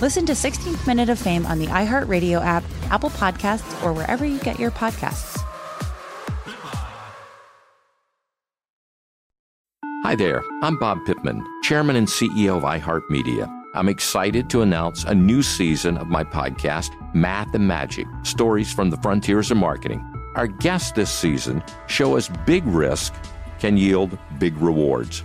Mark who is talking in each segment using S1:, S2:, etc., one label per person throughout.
S1: Listen to 16th Minute of Fame on the iHeartRadio app, Apple Podcasts, or wherever you get your podcasts.
S2: Hi there, I'm Bob Pittman, Chairman and CEO of iHeartMedia. I'm excited to announce a new season of my podcast, Math and Magic Stories from the Frontiers of Marketing. Our guests this season show us big risk can yield big rewards,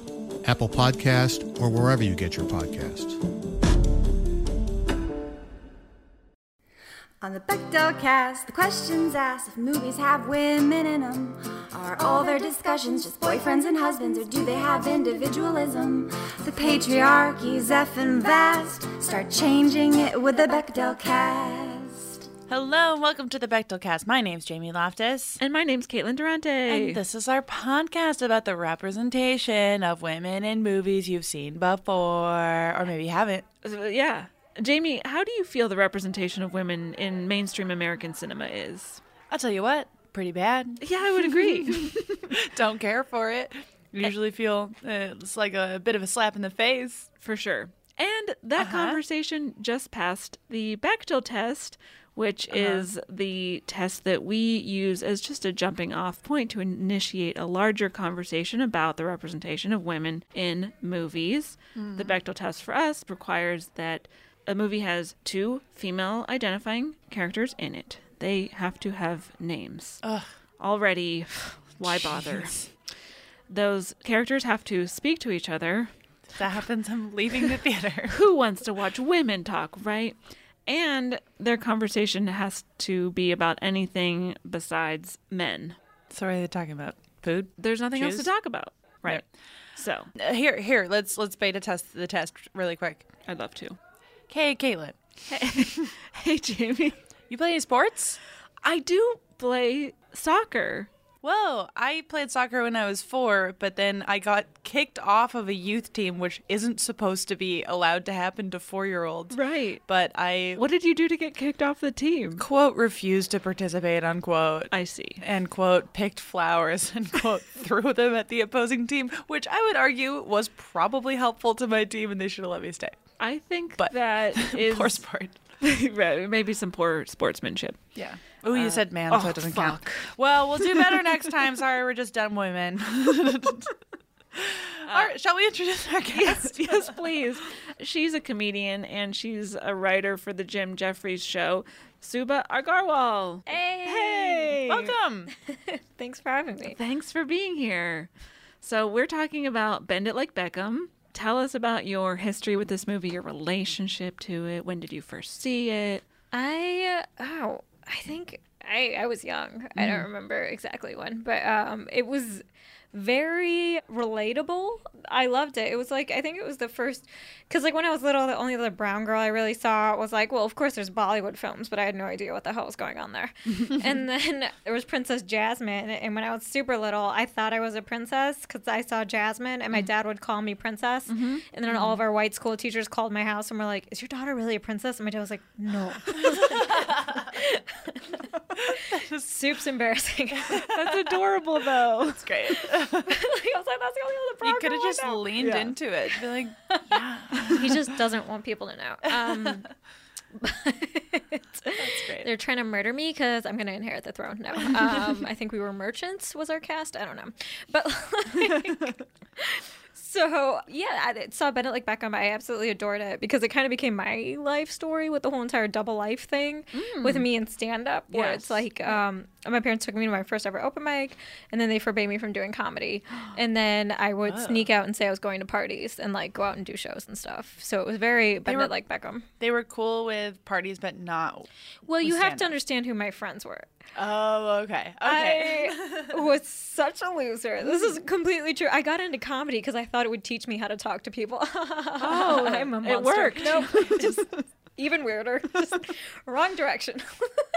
S3: Apple Podcast, or wherever you get your podcasts.
S4: On the Bechdel cast, the questions asked if movies have women in them. Are all their discussions just boyfriends and husbands, or do they have individualism? The patriarchy's effing vast. Start changing it with the Bechdel cast.
S1: Hello and welcome to the Bechdel Cast. My name's Jamie Loftus.
S5: And my name's Caitlin Durante.
S1: And this is our podcast about the representation of women in movies you've seen before, or maybe you haven't.
S5: Uh, yeah. Jamie, how do you feel the representation of women in mainstream American cinema is?
S1: I'll tell you what, pretty bad.
S5: Yeah, I would agree.
S1: Don't care for it. Usually feel uh, it's like a bit of a slap in the face.
S5: For sure. And that
S1: Uh-huh.
S5: conversation just passed the Bechdel test, which
S1: Uh-huh.
S5: is the test that we use as just a jumping off point to initiate a larger conversation about the representation of women in movies.
S1: Mm-hmm.
S5: The Bechdel test for us requires that a movie has two female identifying characters in it. They have to have names.
S1: Ugh.
S5: Already, why bother? Those characters have to speak to each other.
S1: If that happens, I'm leaving the theater.
S5: Who wants to watch women talk, right? And their conversation has to be about anything besides men.
S1: So are they talking about? Food?
S5: There's nothing else to talk about. Right. So,
S1: Uh, here, here. Let's let's beta test the test really quick.
S5: I'd love to.
S1: Okay, Caitlin,
S5: Hey, Jamie.
S1: you play any sports?
S5: I do play soccer.
S1: Whoa, I played soccer when I was four, but then I got kicked off of a youth team, which isn't supposed to be allowed to happen to four year olds.
S5: Right.
S1: But I,
S5: What did you do to get kicked off the team?
S1: quote, refused to participate, unquote.
S5: I see.
S1: and quote picked flowers and quote threw them at the opposing team, which I would argue was probably helpful to my team, and they should have let me stay.
S5: I think
S1: But
S5: that is
S1: Poor sport.
S5: right, maybe some poor sportsmanship.
S1: Yeah. Oh, you uh, said man, so
S5: oh,
S1: it doesn't count. Well, we'll do better next time. Sorry, we're just dumb women. All right, shall we introduce our guest?
S5: yes, yes, please. She's a comedian and she's a writer for the Jim Jefferies show. Subhah Agarwal.
S6: Hey.
S5: Hey.
S1: Welcome.
S6: Thanks for having me.
S5: Thanks for being here. So, we're talking about Bend It Like Beckham. Tell us about your history with this movie, your relationship to it. When did you first see it?
S6: I oh, I think I I was young. I don't remember exactly when, but um it was very relatable. I loved it. It was like I think it was the first cuz like when I was little the only other brown girl I really saw was like, well, of course there's Bollywood films, but I had no idea what the hell was going on there. and then there was Princess Jasmine and when I was super little, I thought I was a princess cuz I saw Jasmine and my mm-hmm. dad would call me princess. Mm-hmm. And then mm-hmm. all of our white school teachers called my house and were like, "Is your daughter really a princess?" And my dad was like, "No." Soup's embarrassing.
S7: That's adorable, though. That's
S1: great.
S6: I was like, that's the only other
S7: You could have just
S6: know.
S7: leaned
S6: Yeah.
S7: into it. Be like,
S6: he just doesn't want people to know. Um,
S7: That's great.
S6: they're trying to murder me because I'm going to inherit the throne. No, um, I think we were merchants. Was our caste? I don't know, but like, so yeah, I saw Bend It like Beckham. I absolutely adored it because it kind of became my life story with the whole entire double life thing with me and stand up, where
S5: Yes.
S6: it's like um, my parents took me to my first ever open mic, and then they forbade me from doing comedy, and then I would
S1: Oh.
S6: sneak out and say I was going to parties and like go out and do shows and stuff. So it was very
S1: They
S6: Bend
S1: It
S6: like Beckham.
S1: They were cool with parties, but not.
S6: Well, you have to understand who my friends were.
S1: Oh, okay. Okay.
S6: I was such a loser. This is completely true. I got into comedy because I thought it would teach me how to talk to people. Oh, I'm a monster.
S5: it worked.
S6: No, Just even weirder. Just wrong direction.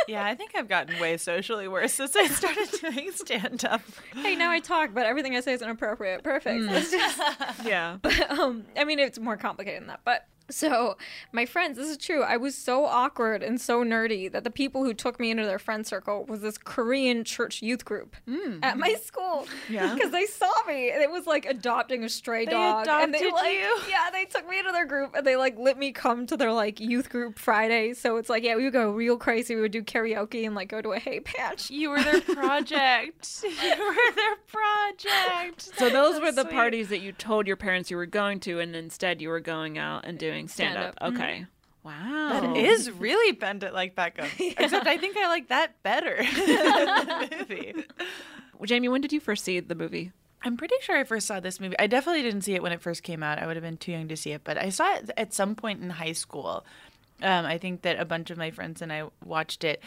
S1: yeah, I think I've gotten way socially worse since I started doing stand up.
S6: hey, now I talk, but everything I say is inappropriate. Perfect.
S5: Mm.
S6: Just-
S5: Yeah.
S6: But um, I mean, it's more complicated than that. But so my friends, this is true. I was so awkward and so nerdy that the people who took me into their friend circle was this Korean church youth group mm-hmm. at my school.
S5: Yeah.
S6: because they saw me and it was like adopting a stray
S1: They
S6: dog. and they
S1: adopted
S6: like,
S1: you?
S6: yeah, they took me into their group and they like let me come to their like youth group Friday. So it's like, yeah, we would go real crazy. We would do karaoke and like go to a hay patch.
S1: You were their project. you were their project.
S5: So those
S1: That's
S5: were the
S1: sweet.
S5: parties that you told your parents you were going to, and instead you were going out and doing stand up.
S6: Stand-up.
S5: Okay. Wow.
S1: That is really bend it like Beckham. Except I think I like that better than the movie.
S5: Jamie, when did you first see the movie?
S1: I'm pretty sure I first saw this movie. I definitely didn't see it when it first came out. I would have been too young to see it, but I saw it at some point in high school. Um, I think that a bunch of my friends and I watched it.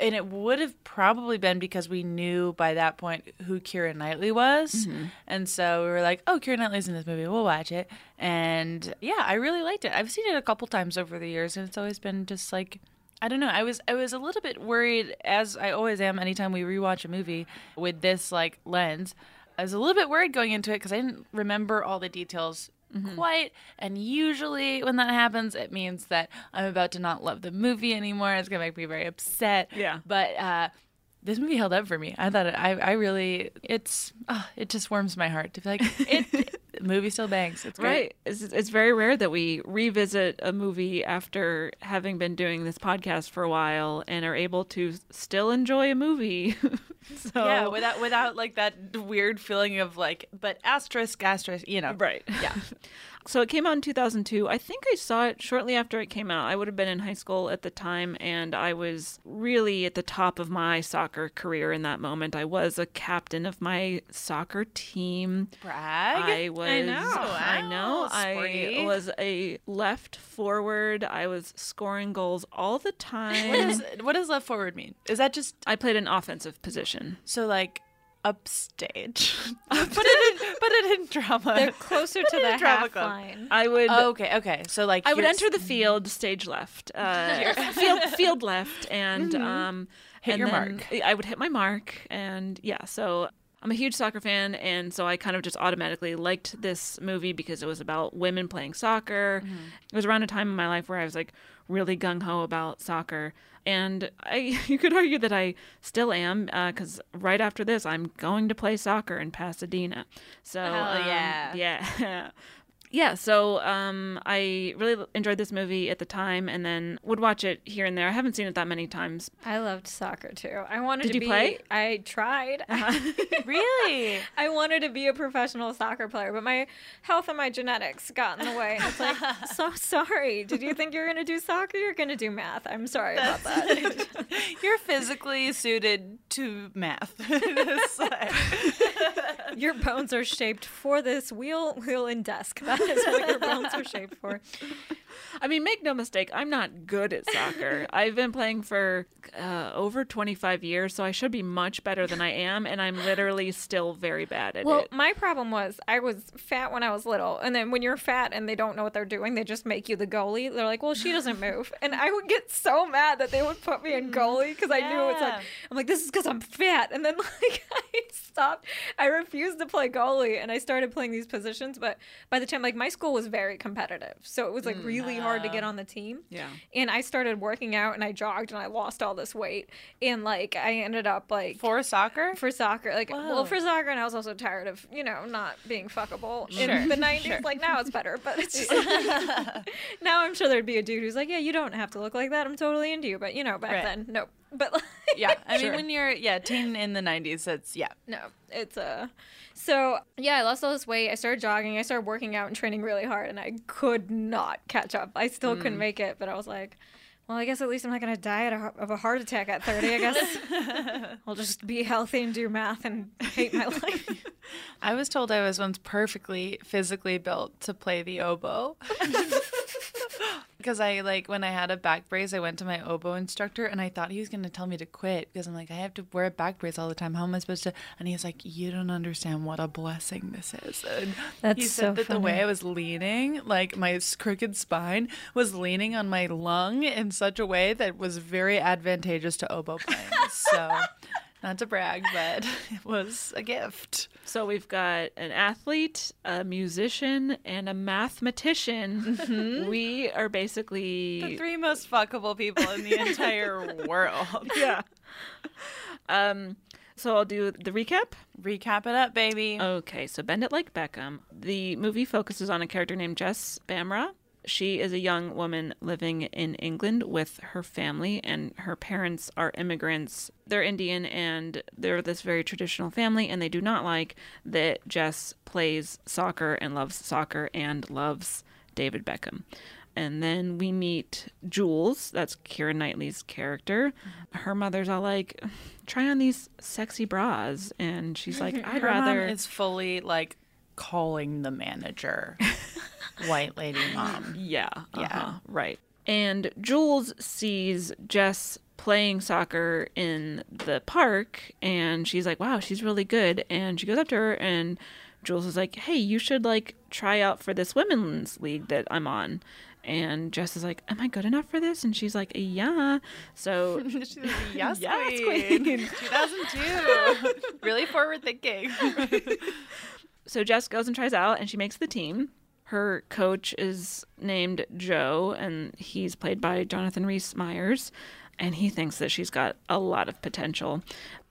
S1: And it would have probably been because we knew by that point who Keira Knightley was. Mm-hmm. And so we were like, oh, Keira Knightley's in this movie. We'll watch it. And yeah, I really liked it. I've seen it a couple times over the years, and it's always been just like I don't know. I was I was a little bit worried, as I always am anytime we rewatch a movie with this like lens. I was a little bit worried going into it because I didn't remember all the details quite. And usually when that happens, it means that I'm about to not love the movie anymore. It's gonna make me very upset.
S5: Yeah.
S1: But uh, this movie held up for me. I thought it, I I really it's oh, it just warms my heart to be like it. movie still bangs. It's great.
S5: Right. It's, it's very rare that we revisit a movie after having been doing this podcast for a while and are able to still enjoy a movie. so
S1: Yeah, without without like that weird feeling of like, but asterisk asterisk, you know.
S5: Right.
S1: Yeah.
S5: So it came out in 2002. I think I saw it shortly after it came out. I would have been in high school at the time, and I was really at the top of my soccer career in that moment. I was a captain of my soccer team.
S1: Brag.
S5: I was.
S1: I know.
S5: I know. I was a left forward. I was scoring goals all the time.
S1: What does what does left forward mean? Is that just
S5: I played an offensive position.
S1: so like upstage? put it in put it in drama.
S6: They're closer
S1: Put
S6: to the
S1: drama
S6: half
S1: club.
S6: line.
S5: I would.
S1: Oh, okay, okay. So like
S5: I would enter the field, stage left, uh, field field left, and um,
S1: Mm-hmm. Hit
S5: and
S1: your mark.
S5: I would hit my mark, and yeah. So I'm a huge soccer fan, and so I kind of just automatically liked this movie because it was about women playing soccer.
S1: Mm-hmm.
S5: It was around a time in my life where I was like really gung ho about soccer. And I, you could argue that I still am, because right after this, I'm going to play soccer in Pasadena. So um,
S1: yeah.
S5: yeah, yeah. So um, I really enjoyed this movie at the time, and then would watch it here and there. I haven't seen it that many times.
S6: I loved soccer too. I wanted
S5: Did
S6: to
S5: you
S6: be.
S5: play?
S6: I tried.
S1: really.
S6: I wanted to be a professional soccer player, but my health and my genetics got in the way. And it's like, so sorry. Did you think you were going to do soccer? You're going to do math. I'm sorry about that.
S1: You're physically suited to math.
S6: Your bones are shaped for this wheel, wheel, and desk. That is what your bones are shaped for.
S5: I mean, make no mistake, I'm not good at soccer. I've been playing for uh, over 25 years, so I should be much better than I am, and I'm literally still very bad at
S6: Well,
S5: it.
S6: my problem was I was fat when I was little, and then when you're fat and they don't know what they're doing, they just make you the goalie. They're like, "Well, she doesn't move," and I would get so mad that they would put me in goalie because I knew it's like I'm like, "This is because I'm fat," and then like I stopped. I refused to play goalie, and I started playing these positions. But by the time like my school was very competitive, so it was like really hard to get uh, on the team.
S5: Yeah.
S6: And I started working out and I jogged and I lost all this weight. And like I ended up like
S1: For soccer?
S6: for soccer. Like well for soccer and I was also tired of, you know, not being fuckable
S1: Sure,
S6: in the nineties.
S1: sure.
S6: Like now it's better, but it's just now I'm sure there'd be a dude who's like, Yeah, you don't have to look like that. I'm totally into you. But you know, back
S1: Right.
S6: then, nope. But like,
S1: Yeah, I mean
S6: Sure.
S1: when you're yeah teen in the '90s, it's yeah.
S6: no, it's uh so yeah, I lost all this weight. I started jogging. I started working out and training really hard, and I could not catch up. I still couldn't
S1: Mm.
S6: make it, but I was like, well, I guess at least I'm not gonna die at a, of a heart attack at 30. I guess I'll just be healthy and do math and hate my life.
S1: I was told I was once perfectly physically built to play the oboe. Because I like when I had a back brace, I went to my oboe instructor and I thought he was going to tell me to quit because I'm like, I have to wear a back brace all the time. How am I supposed to? And he's like, You don't understand what a blessing this is. And he
S6: That's
S1: said
S6: so
S1: that the way. I was leaning, like my crooked spine was leaning on my lung in such a way that was very advantageous to oboe playing. so, not to brag, but it was a gift.
S5: So we've got an athlete, a musician, and a mathematician. We are basically
S1: the three most fuckable people in the entire world.
S5: yeah. Um, so I'll do the recap.
S1: Recap it up, baby.
S5: Okay, so Bend It Like Beckham. The movie focuses on a character named Jess Bhamra. She is a young woman living in England with her family, and her parents are immigrants. They're Indian, and they're this very traditional family, and they do not like that Jess plays soccer and loves soccer and loves David Beckham. And then we meet Jules, that's Keira Knightley's character. Mm-hmm. Her mother's all like, try on these sexy bras. And she's like, I'd
S1: Her mom
S5: rather.
S1: is fully like calling the manager white lady mom.
S5: Yeah.
S1: Yeah.
S5: uh-huh, right. And Jules sees Jess playing soccer in the park and she's like, wow, she's really good. And she goes up to her and Jules is like, hey, you should like try out for this women's league that I'm on. And Jess is like, am I good enough for this? And she's like, yeah. So
S1: She's like, yes,
S5: Yes,
S1: queen.
S5: queen.
S1: 2002. really forward thinking.
S5: So Jess goes and tries out, and she makes the team. Her coach is named Joe, and he's played by Jonathan Rhys Myers. And he thinks that she's got a lot of potential.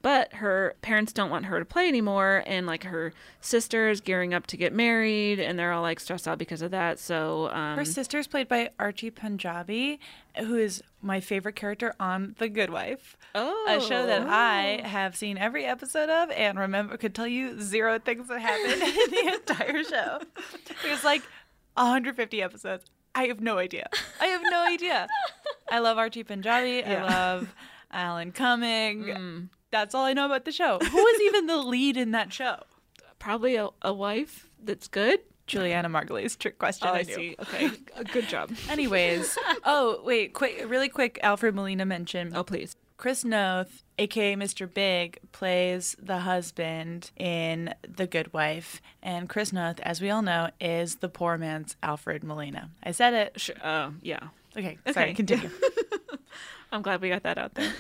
S5: But her parents don't want her to play anymore. And like her sister is gearing up to get married, and they're all like stressed out because of that. So, um,
S1: Her sister's played by Archie Panjabi, who is my favorite character on The Good Wife.
S5: Oh.
S1: A show that I have seen every episode of and remember could tell you zero things that happened in the entire show. There's like 150 episodes. I have no idea. I have no idea. I love Archie Panjabi.
S5: Yeah.
S1: I love Alan Cumming.
S5: Mm.
S1: That's all I know about the show. Who is even the lead in that show?
S5: probably a, a wife that's good.
S1: Julianna Margulies. Trick question.
S5: Oh, I
S1: knew.
S5: see. Okay. Good job.
S1: Anyways, oh wait, quick, really quick. Alfred Molina mentioned.
S5: Oh, please.
S1: Chris Noth, aka Mr. Big, plays the husband in The Good Wife, and Chris Noth, as we all know, is the poor man's Alfred Molina. I said it.
S5: Sure. Uh, yeah.
S1: Okay, sorry.
S5: Okay.
S1: Continue.
S5: I'm glad we got that out there.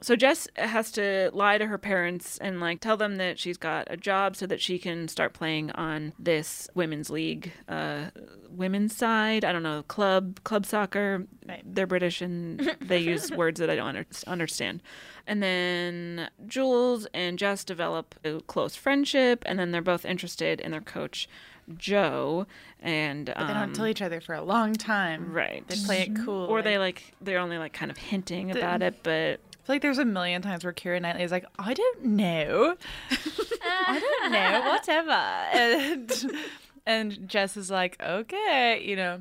S5: So Jess has to lie to her parents and like tell them that she's got a job so that she can start playing on this women's league, uh, women's side. I don't know, club, club soccer. They're British and they use words that I don't under- understand. And then Jules and Jess develop a close friendship, and then they're both interested in their coach. Joe and
S1: But they
S5: um,
S1: don't tell each other for a long time.
S5: right
S1: They play it cool.
S5: or they like they're only like kind of hinting
S1: The-
S5: about it but
S1: feel like there's a million times where Keira Knightley is like, I don't know. I don't know, whatever. And, and Jess is like, okay, you know.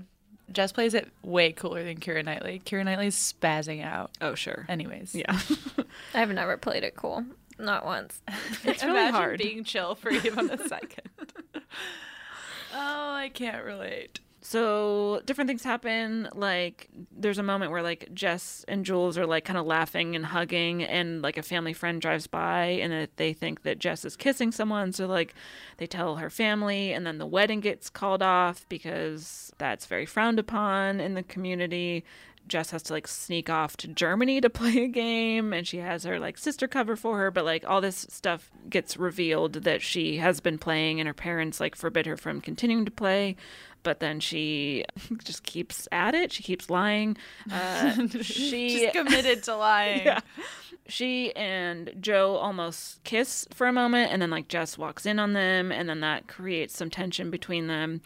S1: Jess plays it way cooler than Keira Knightley. Keira Knightley's spazzing out.
S5: Oh, sure.
S1: Anyways.
S5: Yeah.
S6: I've never played it cool. Not once.
S5: It's really
S1: Imagine
S5: hard.
S1: being chill for even a second. oh, I can't relate.
S5: So different things happen. Like there's a moment where like Jess and Jules are like kind of laughing and hugging, and like a family friend drives by, and they think that Jess is kissing someone. So like they tell her family, and then the wedding gets called off because that's very frowned upon in the community. Jess has to like sneak off to Germany to play a game and she has her like sister cover for her but like all this stuff gets revealed that she has been playing and her parents like forbid her from continuing to play but then she just keeps at it. She keeps lying. Uh, she
S1: She's committed to lying.
S5: yeah. She and Joe almost kiss for a moment, and then like Jess walks in on them, and then that creates some tension between them.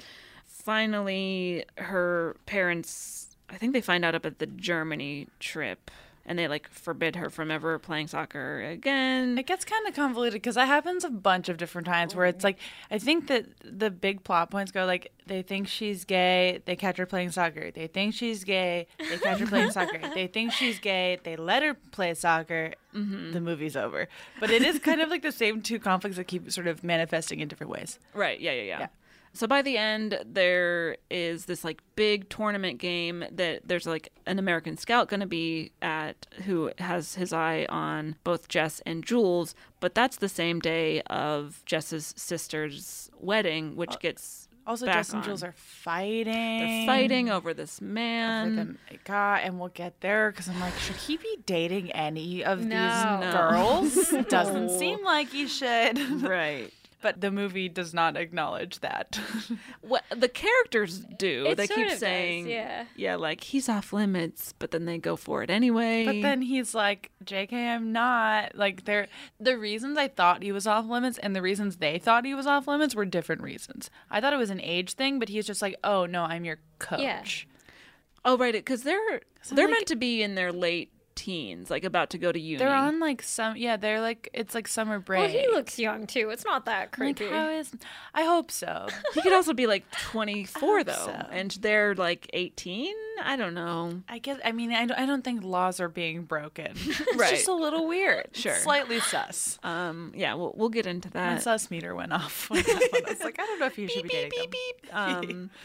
S5: Finally, her parents, I think they find out about the Germany trip, and they like forbid her from ever playing soccer again.
S1: It gets kind of convoluted because that happens a bunch of different times where it's like I think that the big plot points go like they think she's gay, they catch her playing soccer. They think she's gay, they catch her playing soccer. They think she's gay, they let her play soccer. Mm-hmm. The movie's over. But it is kind of like the same two conflicts that keep sort of manifesting in different ways.
S5: Right. Yeah, yeah, yeah. So by the end, there is this like big tournament game that there's like an American scout going to be at who has his eye on both Jess and Jules, but that's the same day of Jess's sister's wedding, which gets
S1: Also, Jess and Jules are fighting.
S5: They're fighting over this man.
S1: Over the God, and we'll get there because I'm like, should he be dating any of
S6: No.
S1: these
S5: No.
S1: girls? Doesn't seem like he should.
S5: right.
S1: But the movie does not acknowledge that.
S5: What the characters do,
S6: It
S5: they keep
S6: of does,
S5: saying,
S6: yeah.
S5: yeah, like he's off limits, but then they go for it anyway.
S1: But then he's like, JK, I'm not. Like, they're, the reasons I thought he was off limits and the reasons they thought he was off limits were different reasons. I thought it was an age thing, but he's just like, oh, no, I'm your coach.
S6: Yeah.
S5: Oh right, because they're they're
S1: like-
S5: meant to be in their late teens, like about to go to uni.
S1: They're on like some, yeah, they're like, it's like summer break.
S6: Well, he looks young too. It's not that
S1: Like,
S6: creepy.
S1: how is, I hope so.
S5: He could also be like 24 though,
S1: so.
S5: and they're like 18. I don't know.
S1: I guess, I mean, I don't, I don't think laws are being broken. It's
S5: Right.
S1: just a little weird. It's
S5: Sure.
S1: Slightly sus.
S5: Um, yeah, we'll we'll get into that.
S1: My
S5: that.
S1: sus meter went off. when that one- I was like, I don't know if you should be dating them.
S5: Um,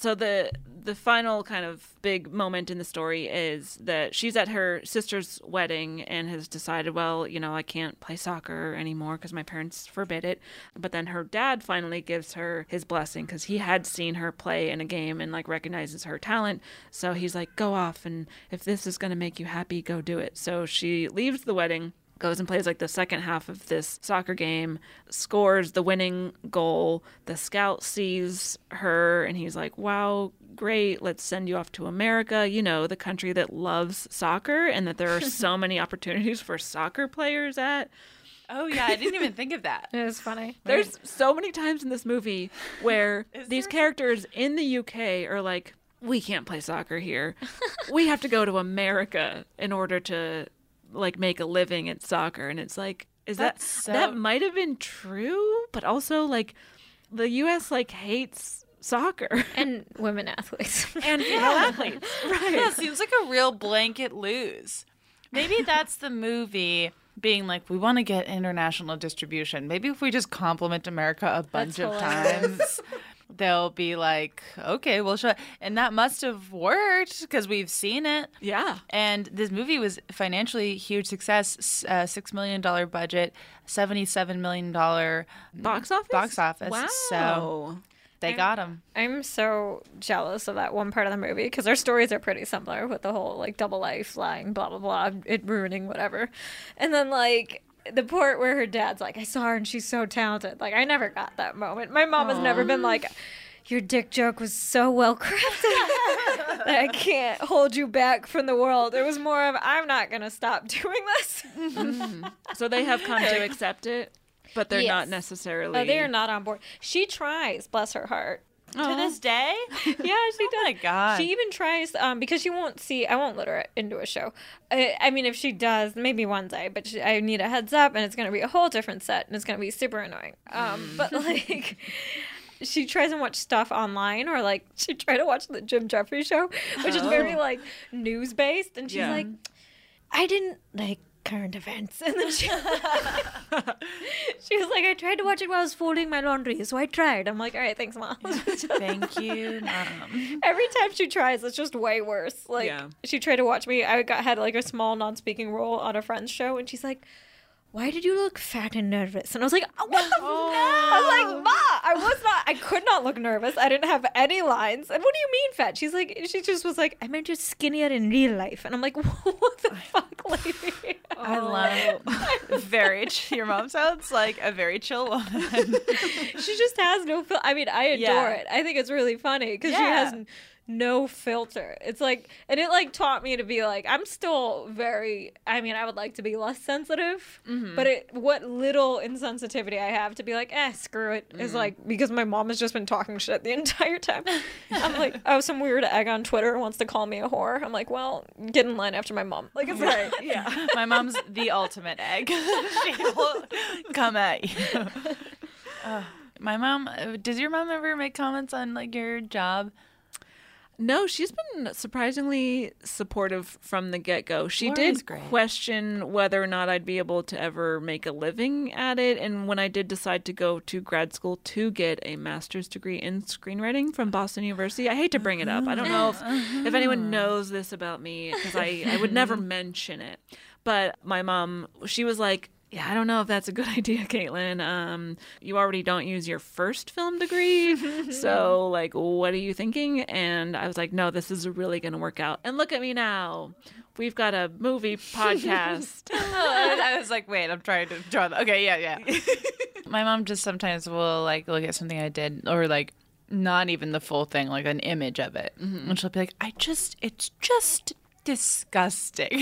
S5: so the the final kind of big moment in the story is that she's at her sister's wedding and has decided, well, you know, I can't play soccer anymore because my parents forbid it. But then her dad finally gives her his blessing because he had seen her play in a game and like recognizes her talent. So he's like, go off and if this is going to make you happy, go do it. So she leaves the wedding goes and plays like the second half of this soccer game, scores the winning goal. The scout sees her and he's like, "Wow, great. Let's send you off to America, you know, the country that loves soccer and that there are so many opportunities for soccer players at."
S1: Oh, yeah, I didn't even think of that.
S6: It was funny.
S5: There's so many times in this movie where these characters in the UK are like, "We can't play soccer here. we have to go to America in order to like make a living at soccer." And it's like, is
S1: That's
S5: that
S1: so-
S5: that might have been true, but also like the US like hates soccer
S6: and women athletes
S5: and female athletes. Right.
S1: Yeah, seems like a real blanket lose. Maybe that's the movie being like, we want to get international distribution. Maybe if we just compliment America a bunch of times, they'll be like, okay, we'll show. And that must have worked because we've seen it.
S5: Yeah.
S1: And this movie was financially huge success. Uh, Six million dollar budget, seventy-seven million dollar
S5: Box office?
S1: Box office.
S5: Wow.
S1: So they got him.
S6: I'm so jealous of that one part of the movie because our stories are pretty similar with the whole like double life, lying, blah blah blah, it ruining whatever, and then like the part where her dad's like, "I saw her and she's so talented." Like I never got that moment. My mom has never been like. Your dick joke was so well crafted that I can't hold you back from the world. It was more of I'm not gonna stop doing this.
S5: So they have come to accept it, but they're not necessarily
S6: Oh, they are not on board. She tries, bless her heart.
S1: To this day?
S6: Yeah, she does.
S1: Oh my God.
S6: She even tries um because she won't see. I won't let her into a show. I, I mean, if she does, maybe one day. But she, I need a heads up, and it's gonna be a whole different set, and it's gonna be super annoying. Um, but like. She tries and watch stuff online, or like she tried to watch the Jim Jefferies show, which is very
S5: Oh.
S6: like news based, and she's
S5: Yeah.
S6: like, "I didn't like current events," and then she, she was like, "I tried to watch it while I was folding my laundry, so I tried." I'm like, "All right, thanks, mom."
S1: Thank you, mom.
S6: Every time she tries, it's just way worse. Like
S5: Yeah.
S6: she tried to watch me. I got had like a small non-speaking role on a friend's show, and she's like, why did you look fat and nervous? And I was like, oh, what the oh. I was like, Ma, I was not, I could not look nervous. I didn't have any lines. And what do you mean fat? She's like, she just was like, I meant just skinnier in real life. And I'm like, what the fuck, lady?
S1: I love very, your mom sounds like a very chill woman.
S6: she just has no, fil- I mean, I adore yeah. it. I think it's really funny because yeah. she has no filter. It's like, and it like taught me to be like, I'm still very, I mean, I would like to be less sensitive, mm-hmm. but it, what little insensitivity I have to be like, eh, screw it, mm-hmm. is like, because my mom has just been talking shit the entire time. I'm like, oh, some weird egg on Twitter wants to call me a whore. I'm like, well, get in line after my mom. Like, it's right.
S1: Like, yeah. my mom's the ultimate egg. she will come at you. Uh, my mom, does your mom ever make comments on like your job?
S5: No, she's been surprisingly supportive from the get go. She did question whether or not I'd be able to ever make a living at it. And when I did decide to go to grad school to get a master's degree in screenwriting from Boston University, I hate to bring it up. I don't know if, uh-huh. if anyone knows this about me because I, I would never mention it. But my mom, she was like, yeah, I don't know if that's a good idea, Caitlin. Um, you already don't use your first film degree. so, like, what are you thinking? And I was like, no, this is really going to work out. And look at me now. We've got a movie podcast.
S1: I was like, wait, I'm trying to draw. The- okay, yeah, yeah. My mom just sometimes will, like, look at something I did or, like, not even the full thing, like an image of it. Mm-hmm. And she'll be like, I just, it's just disgusting.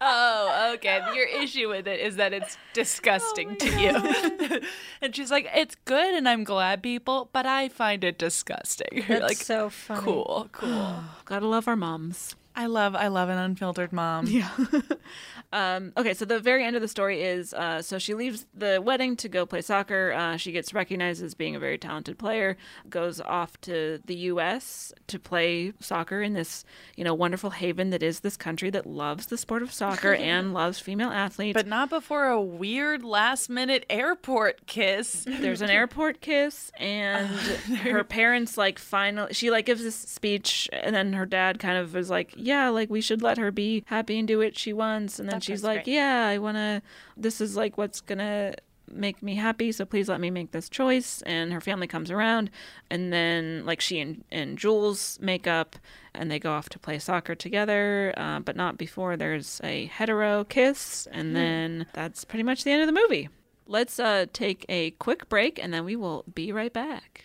S1: oh, okay. Your issue with it is that it's oh disgusting oh to you. and she's like, it's good and I'm glad people, but I find it disgusting.
S6: That's
S1: like,
S6: so funny.
S1: Cool, cool.
S5: Gotta love our moms.
S1: I love I love an unfiltered mom.
S5: Yeah. Um, okay, so the very end of the story is uh, so she leaves the wedding to go play soccer. Uh, she gets recognized as being a very talented player, goes off to the U.S. to play soccer in this you know wonderful haven that is this country that loves the sport of soccer and loves female athletes.
S1: But not before a weird last minute airport kiss.
S5: There's an airport kiss, and her parents like finally she like gives this speech, and then her dad kind of is like, yeah, like we should let her be happy and do what she wants, and then she's like, great. "Yeah, I want to. This is like what's gonna make me happy. So please let me make this choice." And her family comes around, and then like she and, and Jules make up, and they go off to play soccer together, uh, but not before there's a hetero kiss, and mm. then that's pretty much the end of the movie. Let's uh, take a quick break, and then we will be right back.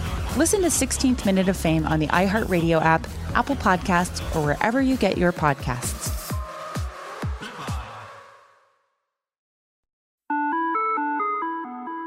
S8: Listen to 16th Minute of Fame on the iHeartRadio app, Apple Podcasts, or wherever you get your podcasts.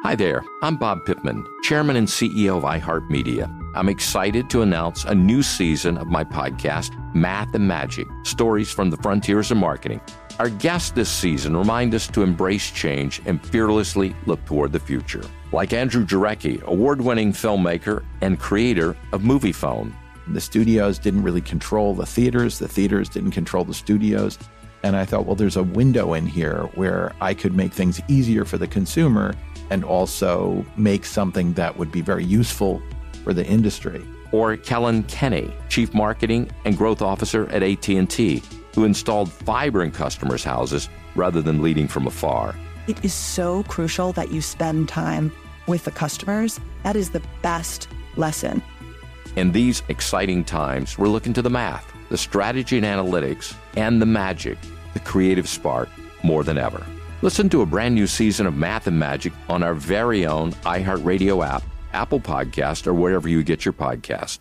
S2: Hi there, I'm Bob Pittman, Chairman and CEO of iHeartMedia. I'm excited to announce a new season of my podcast, Math and Magic Stories from the Frontiers of Marketing. Our guests this season remind us to embrace change and fearlessly look toward the future. Like Andrew Jarecki, award winning filmmaker and creator of Moviefone.
S9: The studios didn't really control the theaters, the theaters didn't control the studios. And I thought, well, there's a window in here where I could make things easier for the consumer and also make something that would be very useful for the industry.
S2: Or Kellyn Kenny, Chief Marketing and Growth Officer at AT&T who installed fiber in customers' houses rather than leading from afar.
S10: It is so crucial that you spend time with the customers. That is the best lesson.
S2: In these exciting times, we're looking to the math, the strategy and analytics, and the magic, the creative spark more than ever. Listen to a brand new season of Math and Magic on our very own iHeartRadio app, Apple Podcast, or wherever you get your podcast.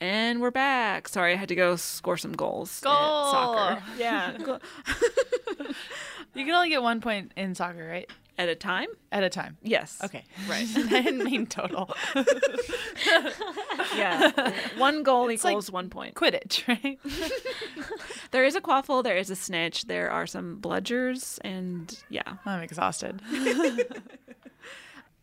S5: And we're back. Sorry, I had to go score some goals.
S1: Goal.
S5: Soccer. Yeah.
S1: you can only get one point in soccer, right?
S5: At a time?
S1: At a time.
S5: Yes.
S1: Okay.
S5: Right.
S1: I didn't mean total.
S5: yeah. One goal
S1: It's
S5: equals
S1: like
S5: one point.
S1: Quidditch, right?
S5: There is a quaffle, there is a snitch, there are some bludgers, and yeah.
S1: I'm exhausted.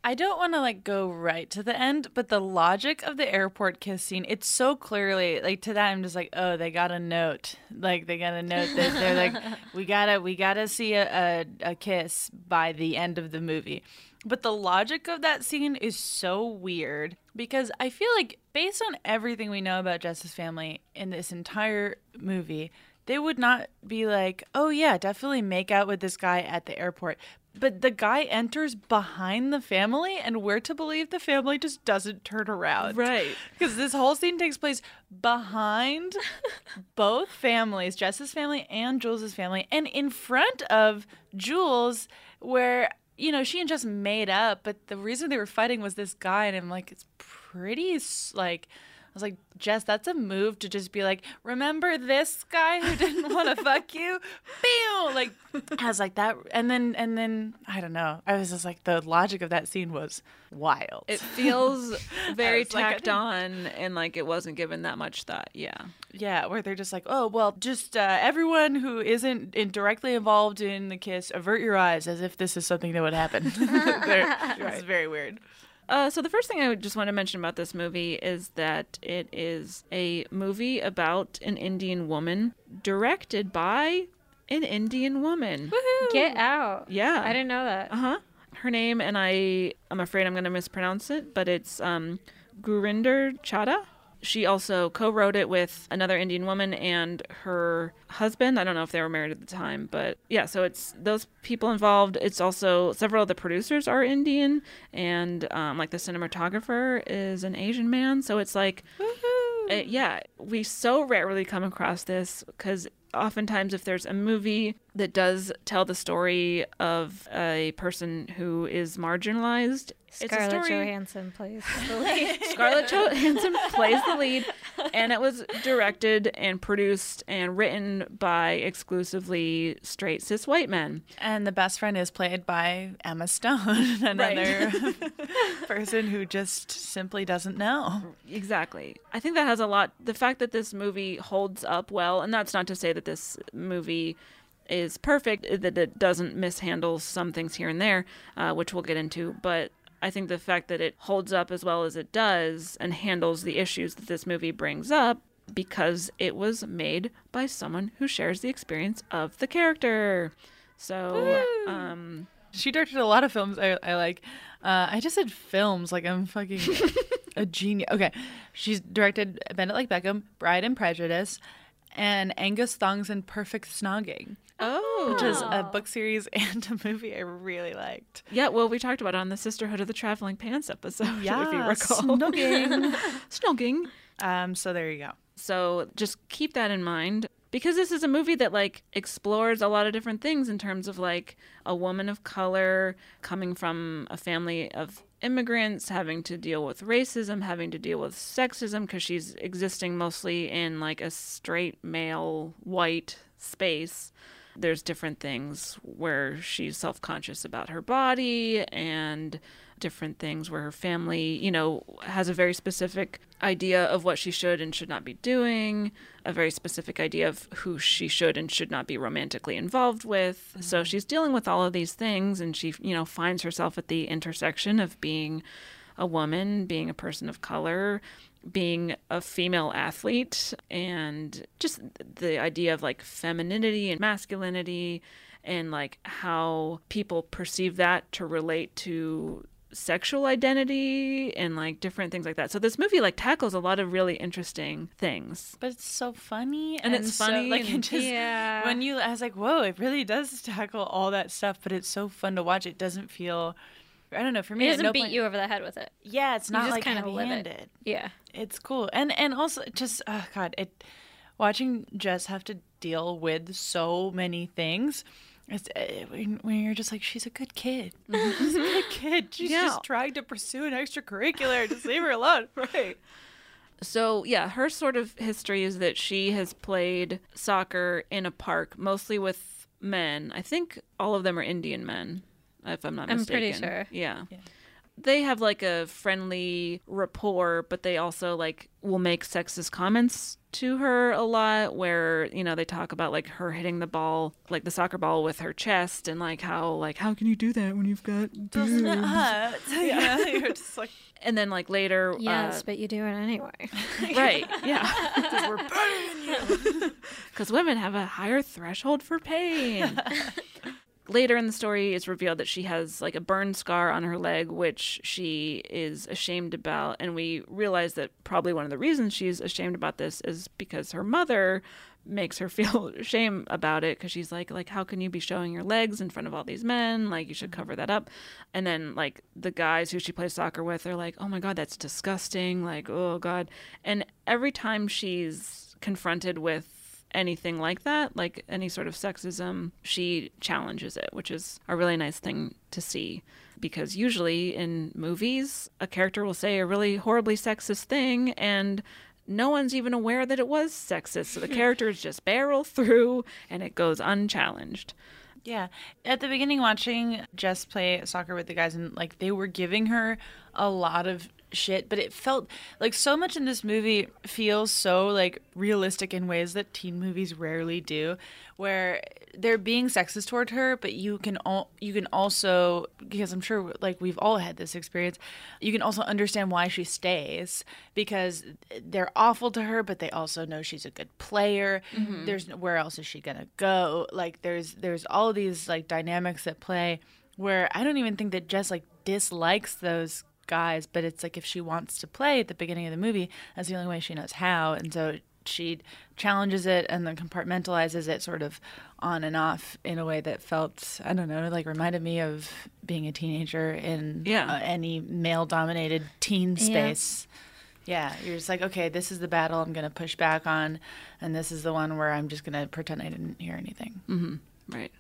S1: I don't want to like go right to the end, but the logic of the airport kiss scene, it's so clearly like to that I'm just like, oh, they got a note. Like they got a note that they're like, we gotta we gotta see a, a, a kiss by the end of the movie. But the logic of that scene is so weird because I feel like based on everything we know about Jess's family in this entire movie, they would not be like, oh yeah, definitely make out with this guy at the airport. But the guy enters behind the family, and we're to believe the family just doesn't turn around.
S5: Right.
S1: Because this whole scene takes place behind both families, Jess's family and Jules's family, and in front of Jules, where, you know, she and Jess made up, but the reason they were fighting was this guy, and I'm like, it's pretty, like, was like, Jess, that's a move to just be like, remember this guy who didn't want to fuck you? Pew! Like, I was like that, and then and then I don't know. I was just like, the logic of that scene was wild.
S5: It feels very
S1: was like,
S5: tacked on and like it wasn't given that much thought. Yeah.
S1: Yeah, where they're just like, oh well, just uh, everyone who isn't in directly involved in the kiss, avert your eyes as if this is something that would happen. They're- It's very weird.
S5: Uh, so the first thing I would just want to mention about this movie is that it is a movie about an Indian woman directed by an Indian woman.
S6: Get out.
S5: Yeah.
S6: I didn't know that.
S5: Uh huh. Her name, and I, I'm afraid I'm going to mispronounce it, but it's um, Gurinder Chadha. She also co-wrote it with another Indian woman and her husband. I don't know if they were married at the time, but yeah. So it's those people involved. It's also several of the producers are Indian, and um, like the cinematographer is an Asian man. So it's like, uh, yeah, we so rarely come across this because oftentimes if there's a movie that does tell the story of a person who is marginalized it's a
S6: Scarlett
S5: story
S6: Johansson plays the lead.
S5: Scarlett Johansson plays the lead, and it was directed and produced and written by exclusively straight cis white men.
S1: And the best friend is played by Emma Stone, another person who just simply doesn't know.
S5: Exactly. I think that has a lot. The fact that this movie holds up well, and that's not to say that this movie is perfect, that it doesn't mishandle some things here and there, uh, which we'll get into, but. I think the fact that it holds up as well as it does and handles the issues that this movie brings up because it was made by someone who shares the experience of the character. So, um,
S1: She directed a lot of films I, I like. Uh, I just said films like I'm fucking a genius. Okay, she's directed Bend It Like Beckham, Bride and Prejudice, and Angus Thongs and Perfect Snogging.
S5: Oh,
S1: which is a book series and a movie I really liked.
S5: Yeah, well, we talked about it on the Sisterhood of the Traveling Pants episode, yeah, if you recall.
S1: snogging.
S5: snogging.
S1: Um, so there you go.
S5: So just keep that in mind because this is a movie that like explores a lot of different things in terms of like a woman of color coming from a family of immigrants having to deal with racism, having to deal with sexism because she's existing mostly in like a straight male white space. there's different things where she's self conscious about her body and different things where her family, you know, has a very specific idea of what she should and should not be doing, a very specific idea of who she should and should not be romantically involved with. Mm-hmm. So she's dealing with all of these things and she, you know, finds herself at the intersection of being a woman, being a person of color, being a female athlete, and just the idea of like femininity and masculinity and like how people perceive that to relate to sexual identity and like different things like that. So this movie like tackles a lot of really interesting things.
S1: But it's so funny
S5: and, and it's
S1: so,
S5: funny.
S1: Like
S5: and,
S1: it just
S6: yeah.
S1: when you I was like, whoa, it really does tackle all that stuff, but it's so fun to watch. It doesn't feel I don't know. For me,
S6: it doesn't
S1: no
S6: beat
S1: point-
S6: you over the head with it.
S1: Yeah, it's
S6: You
S1: not
S6: just
S1: like
S6: kinda
S1: heavy
S6: it. Yeah.
S1: It's cool. And and also just oh god, it watching Jess have to deal with so many things. It's, uh, when, when you're just like, she's a good kid. she's a good kid. She's
S5: Yeah.
S1: just trying to pursue an extracurricular. Just leave her alone. Right.
S5: So, yeah, her sort of history is that she has played soccer in a park, mostly with men. I think all of them are Indian men, if I'm not
S6: I'm
S5: mistaken.
S6: pretty sure.
S5: Yeah. They have like a friendly rapport, but they also like will make sexist comments to her a lot where, you know, they talk about like her hitting the ball, like the soccer ball with her chest and like how like how can you do that when you've got
S1: Doesn't it
S5: boobs?
S1: hurt? Yeah. You're just like,
S5: And then like later
S6: Yes,
S5: uh,
S6: but you do it anyway.
S5: right. Yeah.
S1: because we're better than you.
S5: because women have a higher threshold for pain. Later in the story, it's revealed that she has like a burn scar on her leg, which she is ashamed about. And we realize that probably one of the reasons she's ashamed about this is because her mother makes her feel shame about it because she's like like how can you be showing your legs in front of all these men? Like you should mm-hmm. cover that up. And then like the guys who she plays soccer with are like oh my god that's disgusting. Like oh god. And every time she's confronted with anything like that, like any sort of sexism, she challenges it, which is a really nice thing to see. Because usually in movies, a character will say a really horribly sexist thing and no one's even aware that it was sexist. So the characters just barrel through and it goes unchallenged.
S1: Yeah. At the beginning, watching Jess play soccer with the guys, and like they were giving her a lot of shit, but it felt like so much in this movie feels so like realistic in ways that teen movies rarely do, where they're being sexist toward her, but you can all you can also because I'm sure like we've all had this experience, you can also understand why she stays because they're awful to her, but they also know she's a good player.
S6: Mhm.
S1: There's where else is she gonna go? Like there's there's all these like dynamics at play where I don't even think that Jess like dislikes those guys, but it's like if she wants to play at the beginning of the movie, that's the only way she knows how, and so she challenges it and then compartmentalizes it sort of on and off in a way that felt I don't know like reminded me of being a teenager in
S5: Yeah.
S1: uh, any male dominated teen space. Yeah, you're just like, okay, this is the battle I'm going to push back on, and this is the one where I'm just going to pretend I didn't hear anything.
S5: hmm Right.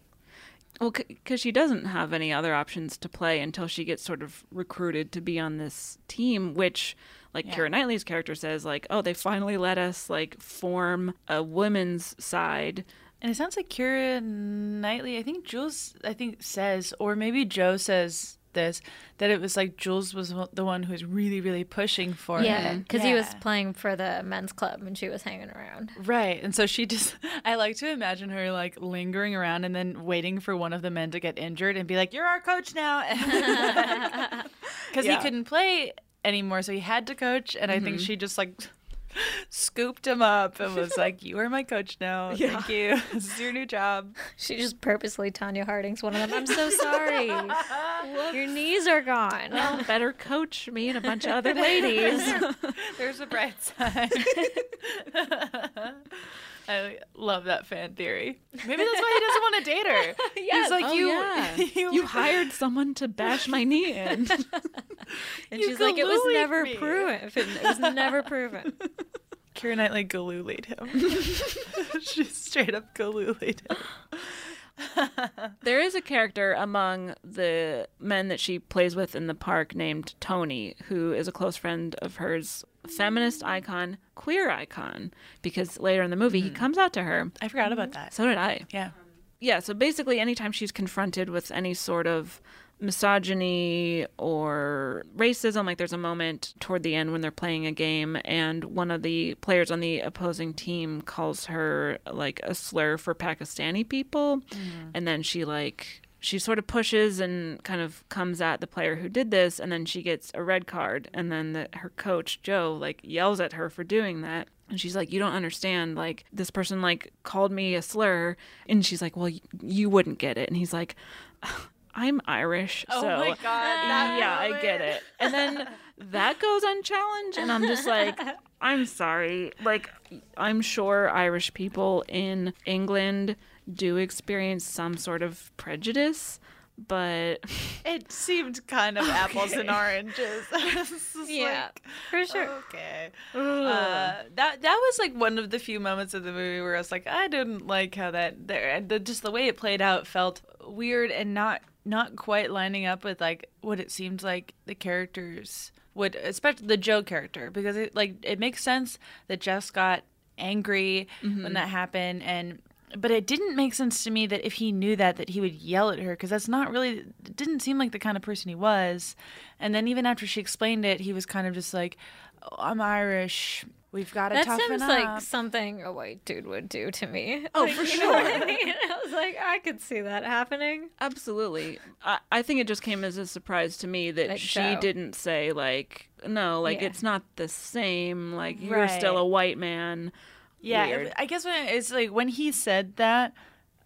S5: Well, because she doesn't have any other options to play until she gets sort of recruited to be on this team, which, like
S1: Yeah.
S5: Keira Knightley's character says, like, oh, they finally let us like form a women's side.
S1: And it sounds like Keira Knightley, I think Jules, I think says, or maybe Joe says this, that it was like Jules was the one who was really, really pushing for
S6: yeah,
S1: it.
S6: because he was playing for the men's club and she was hanging around.
S1: Right. And so she just, I like to imagine her like lingering around and then waiting for one of the men to get injured and be like, you're our coach now. Because
S5: Yeah.
S1: he couldn't play anymore. So he had to coach. And I think
S5: Mhm.
S1: she just like scooped him up and was like, you are my coach now.
S5: Yeah.
S1: Thank you. This is your new job.
S6: She just purposely Tonya Harding's one of them. I'm so sorry. Your knees are gone.
S5: Well, better coach me and a bunch of other ladies.
S1: There's a bright side. I love that fan theory. Maybe that's why he doesn't want to date her. He's like,
S5: Oh,
S1: you,
S5: yeah.
S1: you,
S5: you hired someone to bash my knee in.
S6: And
S1: You
S6: she's like, it was never
S1: me."
S6: proven. It was never proven.
S1: Keira Knightley Gilloolied him. she straight up Gilloolied him.
S5: There is a character among the men that she plays with in the park named Tony, who is a close friend of hers, feminist icon, queer icon, because later in the movie he hmm. comes out to her.
S1: I forgot about mm-hmm. that.
S5: So did I.
S1: Yeah.
S5: yeah, so basically, anytime she's confronted with any sort of misogyny or racism, like there's a moment toward the end when they're playing a game, and one of the players on the opposing team calls her like a slur for Pakistani people, mm-hmm. and then she like she sort of pushes and kind of comes at the player who did this and then she gets a red card. And then the, her coach joe like yells at her for doing that. And she's like you don't understand. Like this person like called me a slur. And she's like well y- you wouldn't get it. And he's like i'm irish
S1: Oh
S5: so
S1: my God,
S5: yeah i get it and then that goes unchallenged and i'm just like i'm sorry like i'm sure irish people in england do experience some sort of prejudice but
S1: It seemed kind of apples and oranges.
S6: Yeah,
S1: like,
S6: for sure.
S1: Okay. Uh, that that was like one of the few moments of the movie where I was like, I didn't like how that there and the, just the way it played out felt weird and not not quite lining up with like what it seemed like the characters would, especially the Joe character, because it like it makes sense that Jess got angry mm-hmm. when that happened and but it didn't make sense to me that if he knew that that he would yell at her because that's not really it didn't seem like the kind of person he was. And then even after she explained it he was kind of just like oh, i'm irish we've got to
S6: That
S1: toughen
S6: seems
S1: up
S6: like something a white dude would do to me.
S5: Oh,
S6: Like,
S5: for
S6: you know
S5: sure.
S6: I mean? I was like, I could see that happening.
S5: Absolutely. I, I think it just came as a surprise to me that
S6: Like
S5: she
S6: Joe.
S5: didn't say, like, no, like,
S6: Yeah.
S5: it's not the same. Like, you're still a white man.
S1: yeah
S5: Weird.
S1: i guess when it's like when he said that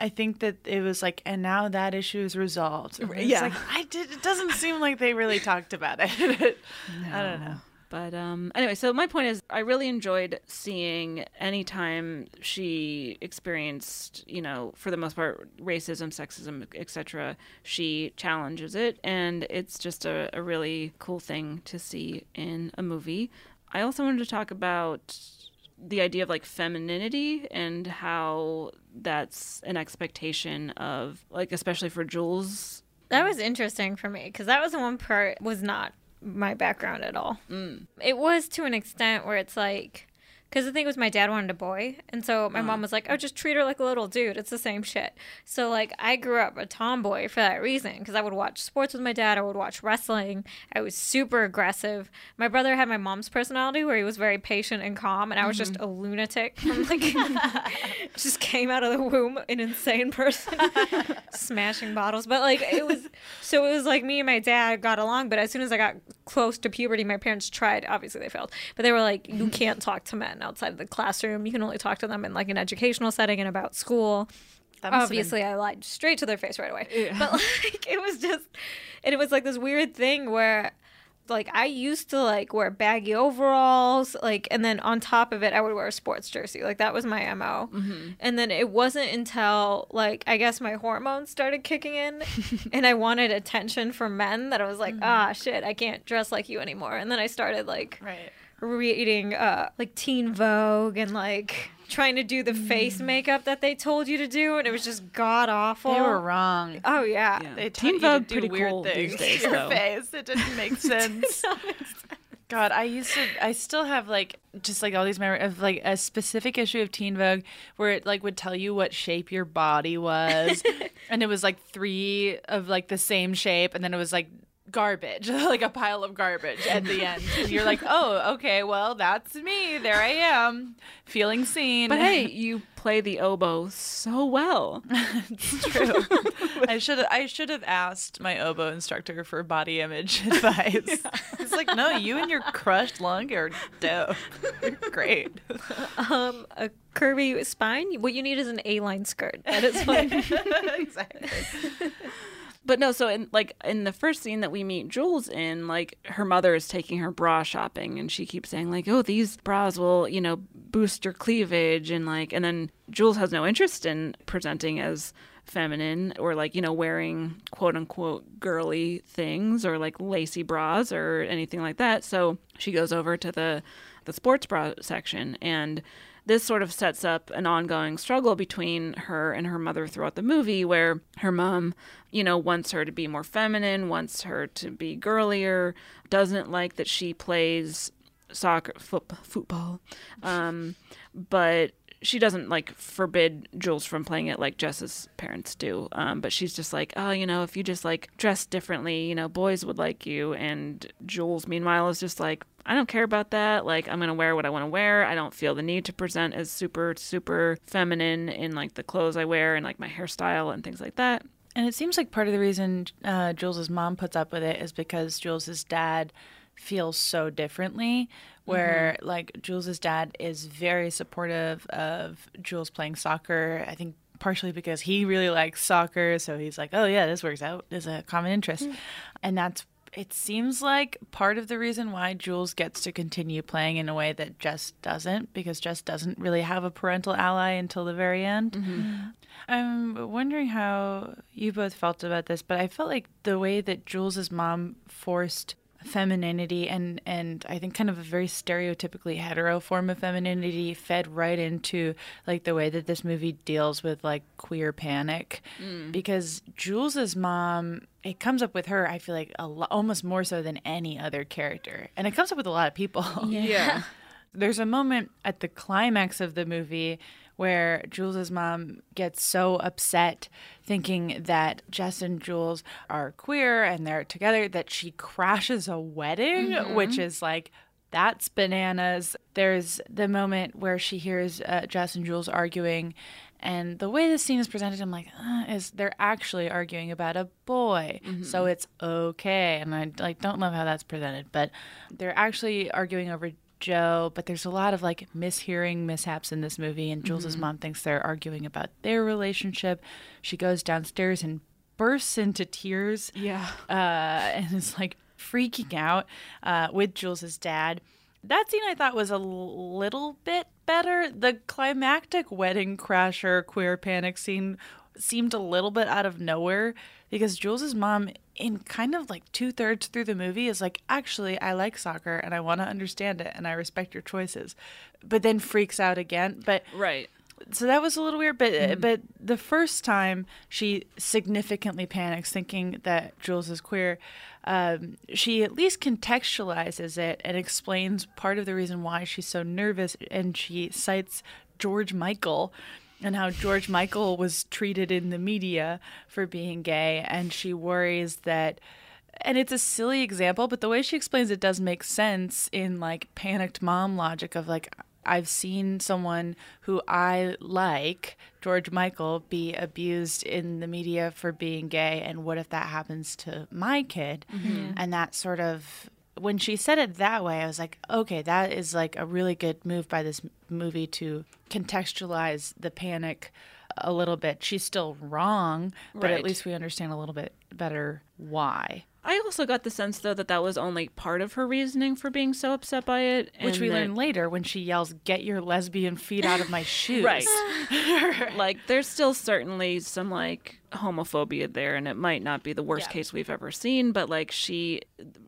S1: I think that it was like, and now that issue is resolved. It's
S5: Yeah.
S1: like I did. It doesn't seem like they really talked about it. I don't know.
S5: But um, anyway, so my point is, I really enjoyed seeing anytime she experienced, you know, for the most part, racism, sexism, etc. She challenges it, and it's just a, a really cool thing to see in a movie. I also wanted to talk about the idea of like femininity and how that's an expectation of like especially for Jules
S6: That was interesting for me because that was the one part was not my background at all.
S5: Mm.
S6: It was to an extent where it's like, because the thing was, my dad wanted a boy, and so my mom uh-huh. was like, "Oh, just treat her like a little dude. It's the same shit." So like, I grew up a tomboy for that reason because I would watch sports with my dad. I would watch wrestling. I was super aggressive. My brother had my mom's personality where he was very patient and calm, and I was just mm-hmm. a lunatic. I'm like, just came out of the womb an insane person, smashing bottles. But like, it was so it was like me and my dad got along. But as soon as I got close to puberty, my parents tried. Obviously, they failed, but they were like, "You can't talk to men outside of the classroom. You can only talk to them in like an educational setting and about school."
S1: Have been-
S6: Obviously, I lied straight to their face right away. But like, it was just, and it was like this weird thing where. Like I used to like wear baggy overalls, like, and then on top of it, I would wear a sports jersey. Like that was my mo. And then it wasn't until like I guess my hormones started kicking in, and I wanted attention from men that I was like, ah, shit, I can't dress like you anymore. And then I started like
S1: Right.
S6: Reading uh like Teen Vogue and like trying to do the face makeup that they told you to do, and it was just god awful.
S1: They were wrong.
S6: Oh yeah.
S1: They
S5: Teen
S1: taught you
S5: Vogue
S1: to do
S5: pretty
S1: weird
S5: cool
S1: things
S5: these days,
S1: to your
S5: though.
S1: face. It didn't make sense. God, I used to. I still have like just like all these memories of like a specific issue of Teen Vogue where it like would tell you what shape your body was, and it was like three of like the same shape, and then it was like garbage, like a pile of garbage at the end. And you're like, oh, okay, well that's me. There I am, feeling seen.
S5: But hey, you play the oboe so well.
S1: it's true. I should I should have asked my oboe instructor for body image advice. It's like, no, you and your crushed lung are dope. You're great.
S6: um a curvy spine. What you need is an A-line skirt. That is what.
S1: exactly.
S5: But no, so in like in the first scene that we meet Jules in, like her mother is taking her bra shopping and she keeps saying like, "Oh, these bras will, you know, boost your cleavage." And like and then Jules has no interest in presenting as feminine or like, you know, wearing quote unquote girly things or like lacy bras or anything like that. So she goes over to the the sports bra section and this sort of sets up an ongoing struggle between her and her mother throughout the movie where her mom you know wants her to be more feminine wants her to be girlier doesn't like that she plays soccer foot, football um, but she doesn't like forbid Jules from playing it like Jess's parents do. Um, but she's just like, oh, you know, if you just like dress differently, you know, boys would like you. And Jules, meanwhile, is just like, I don't care about that. Like, I'm going to wear what I want to wear. I don't feel the need to present as super, super feminine in like the clothes I wear and like my hairstyle and things like that.
S1: And it seems like part of the reason uh, Jules's mom puts up with it is because Jules's dad feels so differently where mm-hmm. like Jules's dad is very supportive of Jules playing soccer. I think partially because he really likes soccer, so he's like, "Oh yeah, this works out. There's a common interest." Mm-hmm. And that's it seems like part of the reason why Jules gets to continue playing in a way that Jess doesn't, because Jess doesn't really have a parental ally until the very end. Mm-hmm. I'm wondering how you both felt about this, but I felt like the way that Jules's mom forced femininity and and I think kind of a very stereotypically hetero form of femininity fed right into like the way that this movie deals with like queer panic mm. because Jules's mom it comes up with her I feel like a lo- almost more so than any other character and it comes up with a lot of people
S5: yeah. yeah.
S1: There's a moment at the climax of the movie where Jules's mom gets so upset thinking that Jess and Jules are queer and they're together that she crashes a wedding, mm-hmm. which is like that's bananas. There's the moment where she hears uh, Jess and Jules arguing, and the way this scene is presented, I'm like, uh, is they're actually arguing about a boy, mm-hmm. so it's okay. And I like don't love how that's presented, but they're actually arguing over Joe, but there's a lot of like mishearing mishaps in this movie. And Jules's mm-hmm. mom thinks they're arguing about their relationship. She goes downstairs and bursts into tears.
S5: Yeah.
S1: Uh, and is like freaking out uh, with Jules's dad. That scene I thought was a little bit better. The climactic wedding crasher queer panic scene seemed a little bit out of nowhere because Jules's mom, in kind of like two thirds through the movie, is like, actually, I like soccer and I want to understand it and I respect your choices, but then freaks out again. But
S5: right.
S1: So that was a little weird, but mm. but the first time she significantly panics, thinking that Jules is queer, um, she at least contextualizes it and explains part of the reason why she's so nervous, and she cites George Michael, and how George Michael was treated in the media for being gay, and she worries that. And it's a silly example, but the way she explains it does make sense in like panicked mom logic of like, I've seen someone who I like, George Michael, be abused in the media for being gay. And what if that happens to my kid? Mm-hmm. And that sort of when she said it that way, I was like, okay, that is like a really good move by this movie to contextualize the panic a little bit. She's still wrong, but right. at least we understand a little bit better why.
S5: I also got the sense though that that was only part of her reasoning for being so upset by it,
S1: which we that... learn later when she yells, "Get your lesbian feet out of my shoes!"
S5: right. like there's still certainly some like homophobia there, and it might not be the worst yeah. case we've ever seen, but like she,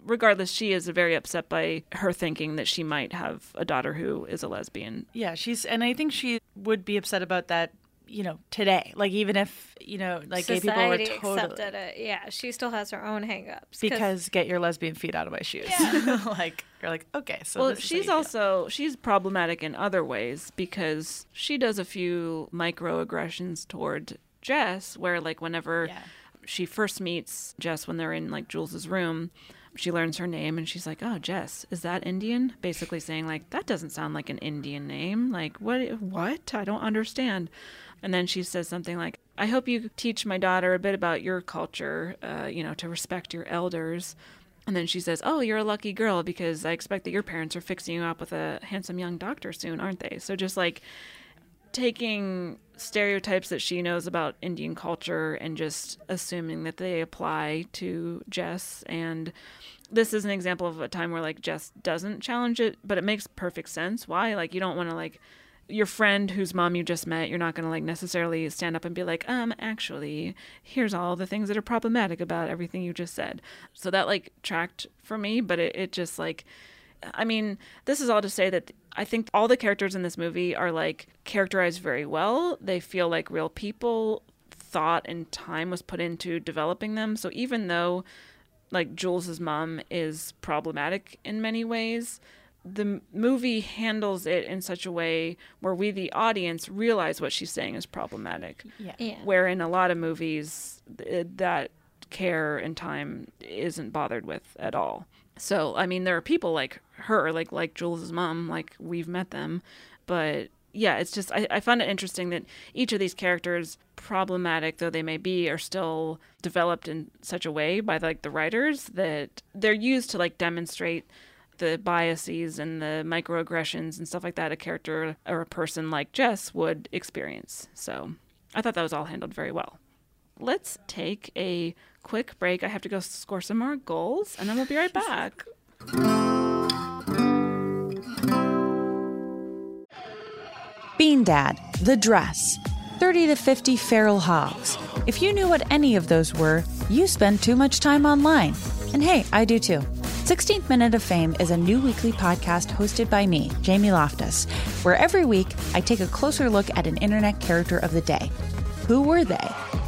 S5: regardless, she is very upset by her thinking that she might have a daughter who is a lesbian.
S1: Yeah, she's, and I think she would be upset about that you know today like even if you know like
S6: Society
S1: gay people were totally
S6: accepted it yeah she still has her own hangups
S1: because get your lesbian feet out of my shoes yeah. like you're like okay so
S5: well she's also she's problematic in other ways because she does a few microaggressions toward Jess where like whenever yeah. she first meets Jess when they're in like Jules's room she learns her name and she's like, "Oh, Jess, is that Indian?" Basically saying like, "That doesn't sound like an Indian name. Like, what what? I don't understand." And then she says something like, I hope you teach my daughter a bit about your culture, uh, you know, to respect your elders. And then she says, Oh, you're a lucky girl because I expect that your parents are fixing you up with a handsome young doctor soon, aren't they? So just like taking stereotypes that she knows about Indian culture and just assuming that they apply to Jess. And this is an example of a time where like Jess doesn't challenge it, but it makes perfect sense. Why? Like, you don't want to like your friend whose mom you just met, you're not going to like necessarily stand up and be like, um, actually, here's all the things that are problematic about everything you just said. So that like tracked for me, but it, it just like, I mean, this is all to say that I think all the characters in this movie are like characterized very well. They feel like real people. Thought and time was put into developing them. So even though like Jules's mom is problematic in many ways, the movie handles it in such a way where we, the audience, realize what she's saying is problematic.
S1: Yeah.
S6: Yeah.
S5: Where in a lot of movies, th- that care and time isn't bothered with at all. So, I mean, there are people like her, like like Jules' mom, like we've met them, but yeah, it's just I, I find it interesting that each of these characters, problematic though they may be, are still developed in such a way by like the writers that they're used to like demonstrate the biases and the microaggressions and stuff like that a character or a person like Jess would experience. So I thought that was all handled very well. Let's take a quick break. I have to go score some more goals and then we'll be right back.
S8: Bean Dad, The Dress, 30 to 50 Feral Hogs. If you knew what any of those were, you spend too much time online. And hey, I do too. 16th Minute of Fame is a new weekly podcast hosted by me, Jamie Loftus, where every week I take a closer look at an internet character of the day. Who were they?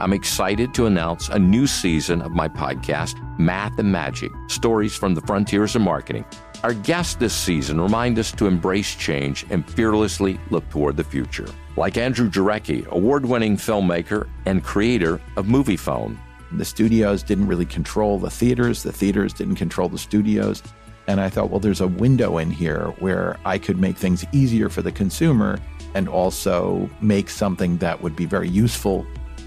S2: I'm excited to announce a new season of my podcast, Math and Magic Stories from the Frontiers of Marketing. Our guests this season remind us to embrace change and fearlessly look toward the future. Like Andrew Jarecki, award winning filmmaker and creator of Moviefone.
S9: The studios didn't really control the theaters, the theaters didn't control the studios. And I thought, well, there's a window in here where I could make things easier for the consumer and also make something that would be very useful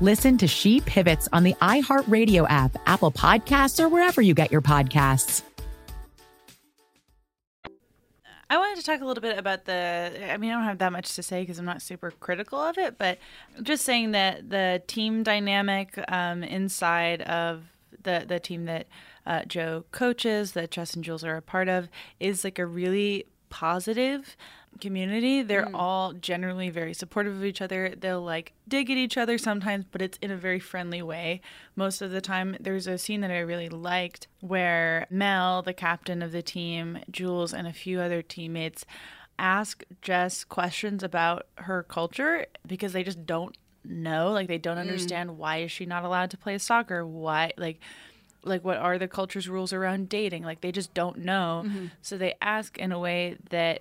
S11: Listen to She Pivots on the iHeartRadio app, Apple Podcasts, or wherever you get your podcasts.
S1: I wanted to talk a little bit about the. I mean, I don't have that much to say because I'm not super critical of it, but just saying that the team dynamic um, inside of the the team that uh, Joe coaches, that and Jules are a part of, is like a really positive community. They're mm. all generally very supportive of each other. They'll like dig at each other sometimes, but it's in a very friendly way. Most of the time, there's a scene that I really liked where Mel, the captain of the team, Jules, and a few other teammates ask Jess questions about her culture because they just don't know. Like they don't mm. understand why is she not allowed to play soccer? Why like like what are the culture's rules around dating like they just don't know mm-hmm. so they ask in a way that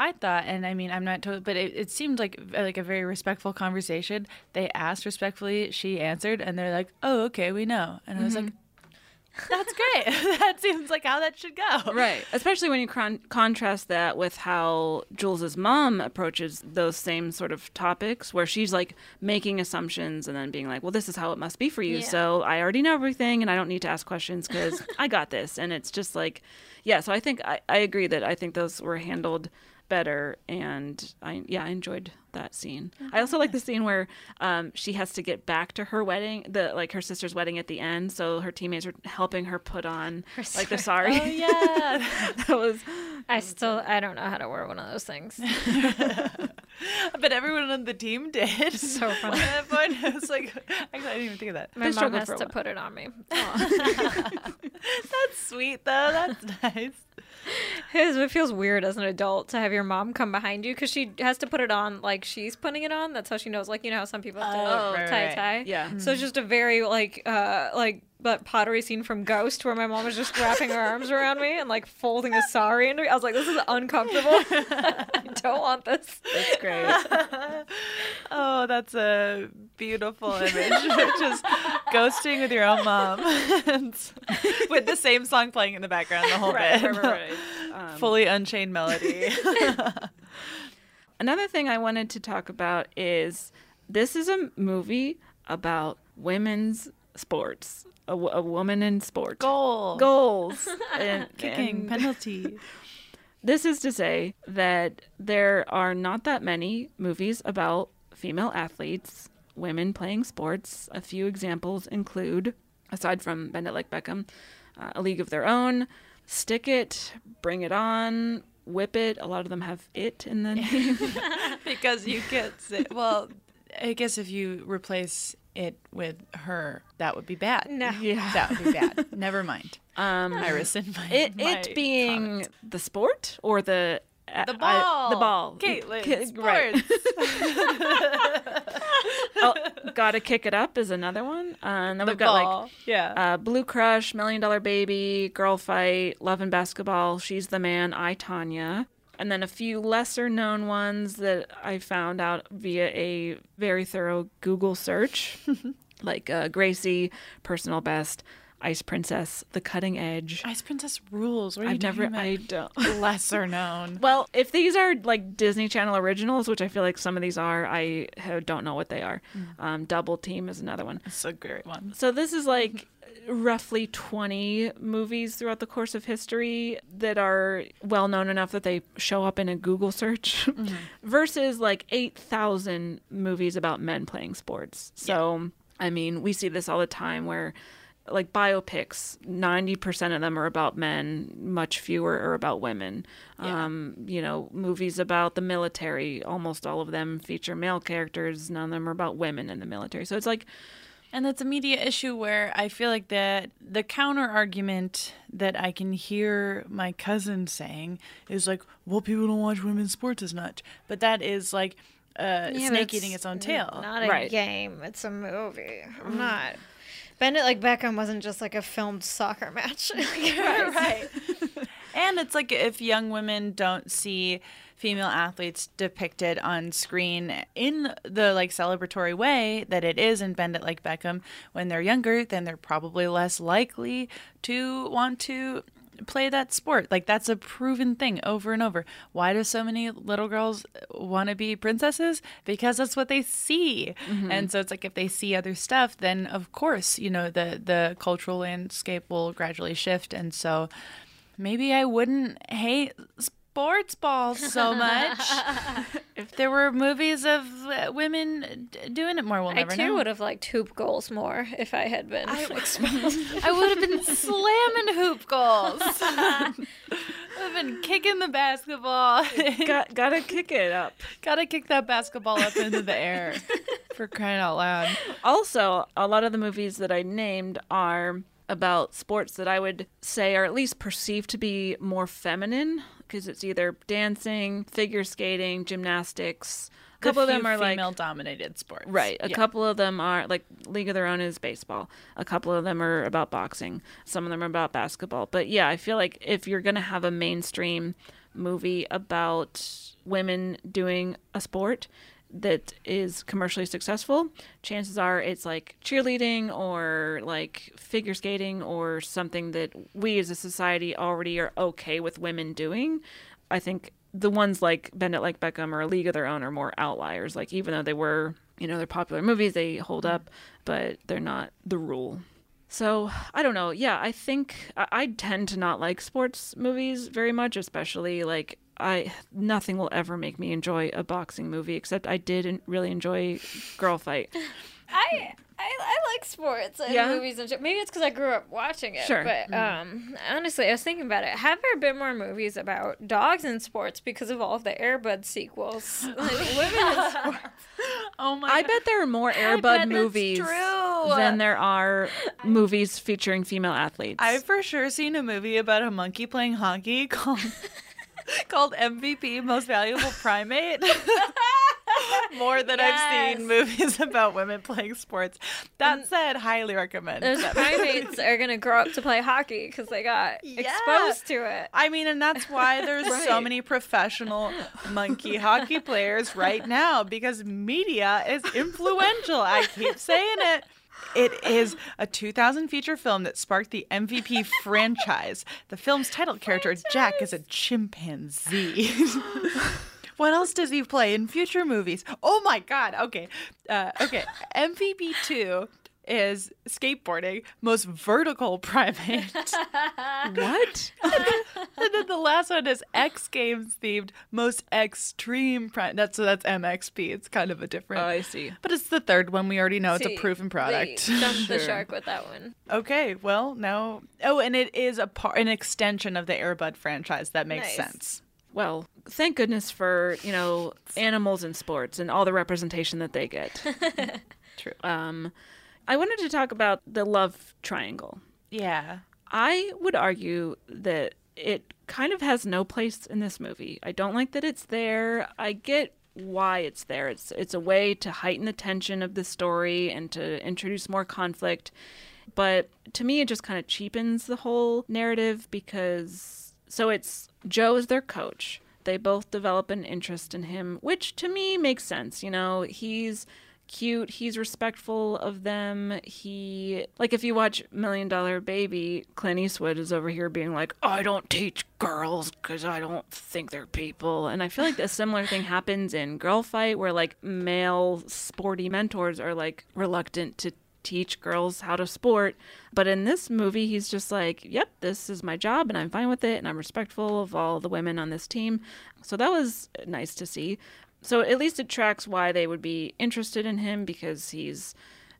S1: I thought, and I mean, I'm not told, but it, it seemed like like a very respectful conversation. They asked respectfully, she answered, and they're like, "Oh, okay, we know." And mm-hmm. I was like, That's great. that seems like how that should go.
S5: Right. Especially when you con- contrast that with how Jules's mom approaches those same sort of topics, where she's like making assumptions and then being like, well, this is how it must be for you.
S6: Yeah.
S5: So I already know everything and I don't need to ask questions because I got this. And it's just like, yeah. So I think I, I agree that I think those were handled better and I yeah I enjoyed that scene. I also like the scene where um, she has to get back to her wedding, the like her sister's wedding at the end. So her teammates are helping her put on
S6: Her
S5: like the
S6: sari.
S1: Oh yeah.
S5: that was
S6: I still I don't know how to wear one of those things.
S1: but everyone on the team did.
S6: So funny.
S1: At that point, I was like, actually, I didn't even think of that.
S6: My
S5: They
S6: mom has to
S5: while.
S6: put it on me.
S1: That's sweet though. That's nice.
S6: His, it feels weird as an adult to have your mom come behind you because she has to put it on like she's putting it on. That's how she knows. Like you know how some people have to
S1: Oh, right,
S6: tie
S1: right.
S6: tie.
S5: Yeah.
S6: So it's just a very like uh like that pottery scene from Ghost where my mom was just wrapping her arms around me and like folding a sari into me. I was like, this is uncomfortable. I don't want this.
S5: That's great.
S1: Oh, that's a beautiful image. just ghosting with your own mom, with the same song playing in the background the whole
S5: Right,
S1: bit.
S5: right, right, right. Um,
S1: Fully unchained melody.
S5: Another thing I wanted to talk about is this is a movie about women's sports, a, w- a woman in sport.
S1: Goal.
S5: Goals. and,
S1: Kicking,
S5: and
S1: penalty.
S5: This is to say that there are not that many movies about female athletes, women playing sports. A few examples include, aside from Bend It Like Beckham, uh, A League of Their Own, Stick It, Bring It On, Whip It. A lot of them have it in the name.
S1: because you get say, well i guess if you replace it with her that would be bad
S6: No.
S5: Yeah.
S1: that would be bad never mind
S5: Um,
S1: i rescind my
S5: it
S1: my
S5: it being
S1: comment.
S5: the sport or the
S1: the
S5: I-
S1: ball
S5: the ball
S1: Caitlin, sports.
S5: right. oh, gotta kick it up is another one uh, and then
S1: The
S5: we've got
S1: ball,
S5: like
S1: yeah.
S5: uh, blue crush million dollar baby girl fight love and basketball she's the man i Tonya and then a few lesser known ones that i found out via a very thorough google search like uh, gracie personal best ice princess the cutting edge
S1: ice princess rules what are
S5: I've never. I don't.
S1: lesser known
S5: Well, if these are like Disney Channel originals, which I feel like some of these are, I don't know what they are. Um, Double Team is another one.
S1: it's a great one
S5: So this is like roughly 20 movies throughout the course of history that are well known enough that they show up in a Google search versus like 8,000 movies about men playing sports. So, I mean, we see this all the time where like biopics 90% of them are about men much fewer are about women um, you know movies about the military almost all of them feature male characters none of them are about women in the military so it's like
S1: And that's a media issue where I feel like that the counter argument that I can hear my cousin saying is like, well, people don't watch women's sports as much. But that is like uh,
S6: Yeah,
S1: snake
S6: but
S1: eating
S6: it's
S1: its own tail.
S6: Not a
S5: Right.
S6: game. It's a movie. I'm not. Bend It Like Beckham wasn't just like a filmed soccer match.
S1: right. and it's like if young women don't see female athletes depicted on screen in the like celebratory way that it is in Bend It Like Beckham when they're younger, then they're probably less likely to want to play that sport. Like that's a proven thing over and over. Why do so many little girls want to be princesses? Because that's what they see. Mm-hmm. And so it's like if they see other stuff, then of course, you know, the the cultural landscape will gradually shift and so maybe I wouldn't hate sports balls so much if there were movies of uh, women d- doing it more. We'll
S6: I
S1: never
S6: too
S1: know.
S6: would have liked hoop goals more if I had been exposed.
S1: I would have been slamming hoop goals. I've been kicking the basketball.
S5: got, gotta kick it up
S1: Gotta kick that basketball up into the air for crying out loud.
S5: also a lot of the movies that i named are about sports that i would say are at least perceived to be more feminine because it's either dancing figure skating gymnastics a couple of them are like
S1: female-dominated sports.
S5: Right. A
S1: Yeah.
S5: couple of them are like League of Their Own is baseball. A couple of them are about boxing. Some of them are about basketball. But yeah, I feel like if you're going to have a mainstream movie about women doing a sport, that is commercially successful, chances are it's like cheerleading or like figure skating or something that we as a society already are okay with women doing. I think the ones like Bend It Like Beckham or A League of Their Own are more outliers. Like even though they were, you know, they're popular movies, they hold up, but they're not the rule. So I don't know. Yeah, I think I, I tend to not like sports movies very much, especially like I nothing will ever make me enjoy a boxing movie except I did really enjoy Girl Fight.
S6: I I, I like sports and
S5: Yeah?
S6: movies and shit. Maybe it's because I grew up watching it.
S5: Sure.
S6: But
S5: Mm.
S6: um, honestly, I was thinking about it. Have there been more movies about dogs in sports because of all of the Air Bud sequels? Like, women in sports.
S1: Oh my! God.
S5: I bet there are more
S6: bet
S5: Air
S6: Bud
S5: movies than there are movies featuring female athletes.
S1: I've for sure seen a movie about a monkey playing hockey called called MVP Most Valuable Primate. More than I've seen movies about women playing sports. That said, highly recommend.
S6: Those primates are gonna grow up to play hockey because they got exposed to it.
S1: I mean, and that's why there's so many professional monkey hockey players right now because media is influential. I keep saying it. It is a 2000 feature film that sparked the MVP franchise. The film's title character, Jack, is a chimpanzee. what else does he play in future movies? Oh my God. Okay. Uh, okay. MVP 2 is skateboarding, most vertical primate.
S5: what?
S1: and then the last one is X Games themed, most extreme primate. That's so that's MXP. It's kind of a different.
S5: Oh, I see.
S1: But it's the third one. We already know it's
S6: See,
S1: a proven product.
S6: They jumped the shark with that one.
S1: Okay, well now. Oh, and it is a part, an extension of the Air Bud franchise. That makes
S6: Nice.
S1: sense.
S5: Well, thank goodness for, you know, animals in sports and all the representation that they get.
S1: True.
S5: Um, I wanted to talk about the love triangle.
S1: Yeah.
S5: I would argue that it kind of has no place in this movie. I don't like that it's there. I get why it's there. It's it's a way to heighten the tension of the story and to introduce more conflict. But to me it just kind of cheapens the whole narrative because so it's Joe is their coach. They both develop an interest in him, which to me makes sense. You know, he's cute. He's respectful of them. He like if you watch Million Dollar Baby, Clint Eastwood is over here being like, "I don't teach girls because I don't think they're people." And I feel like a similar thing happens in Girl Fight, where like male sporty mentors are like reluctant to teach girls how to sport. But in this movie, he's just like, "Yep, this is my job, and I'm fine with it, and I'm respectful of all the women on this team." So that was nice to see so at least it tracks why they would be interested in him because he's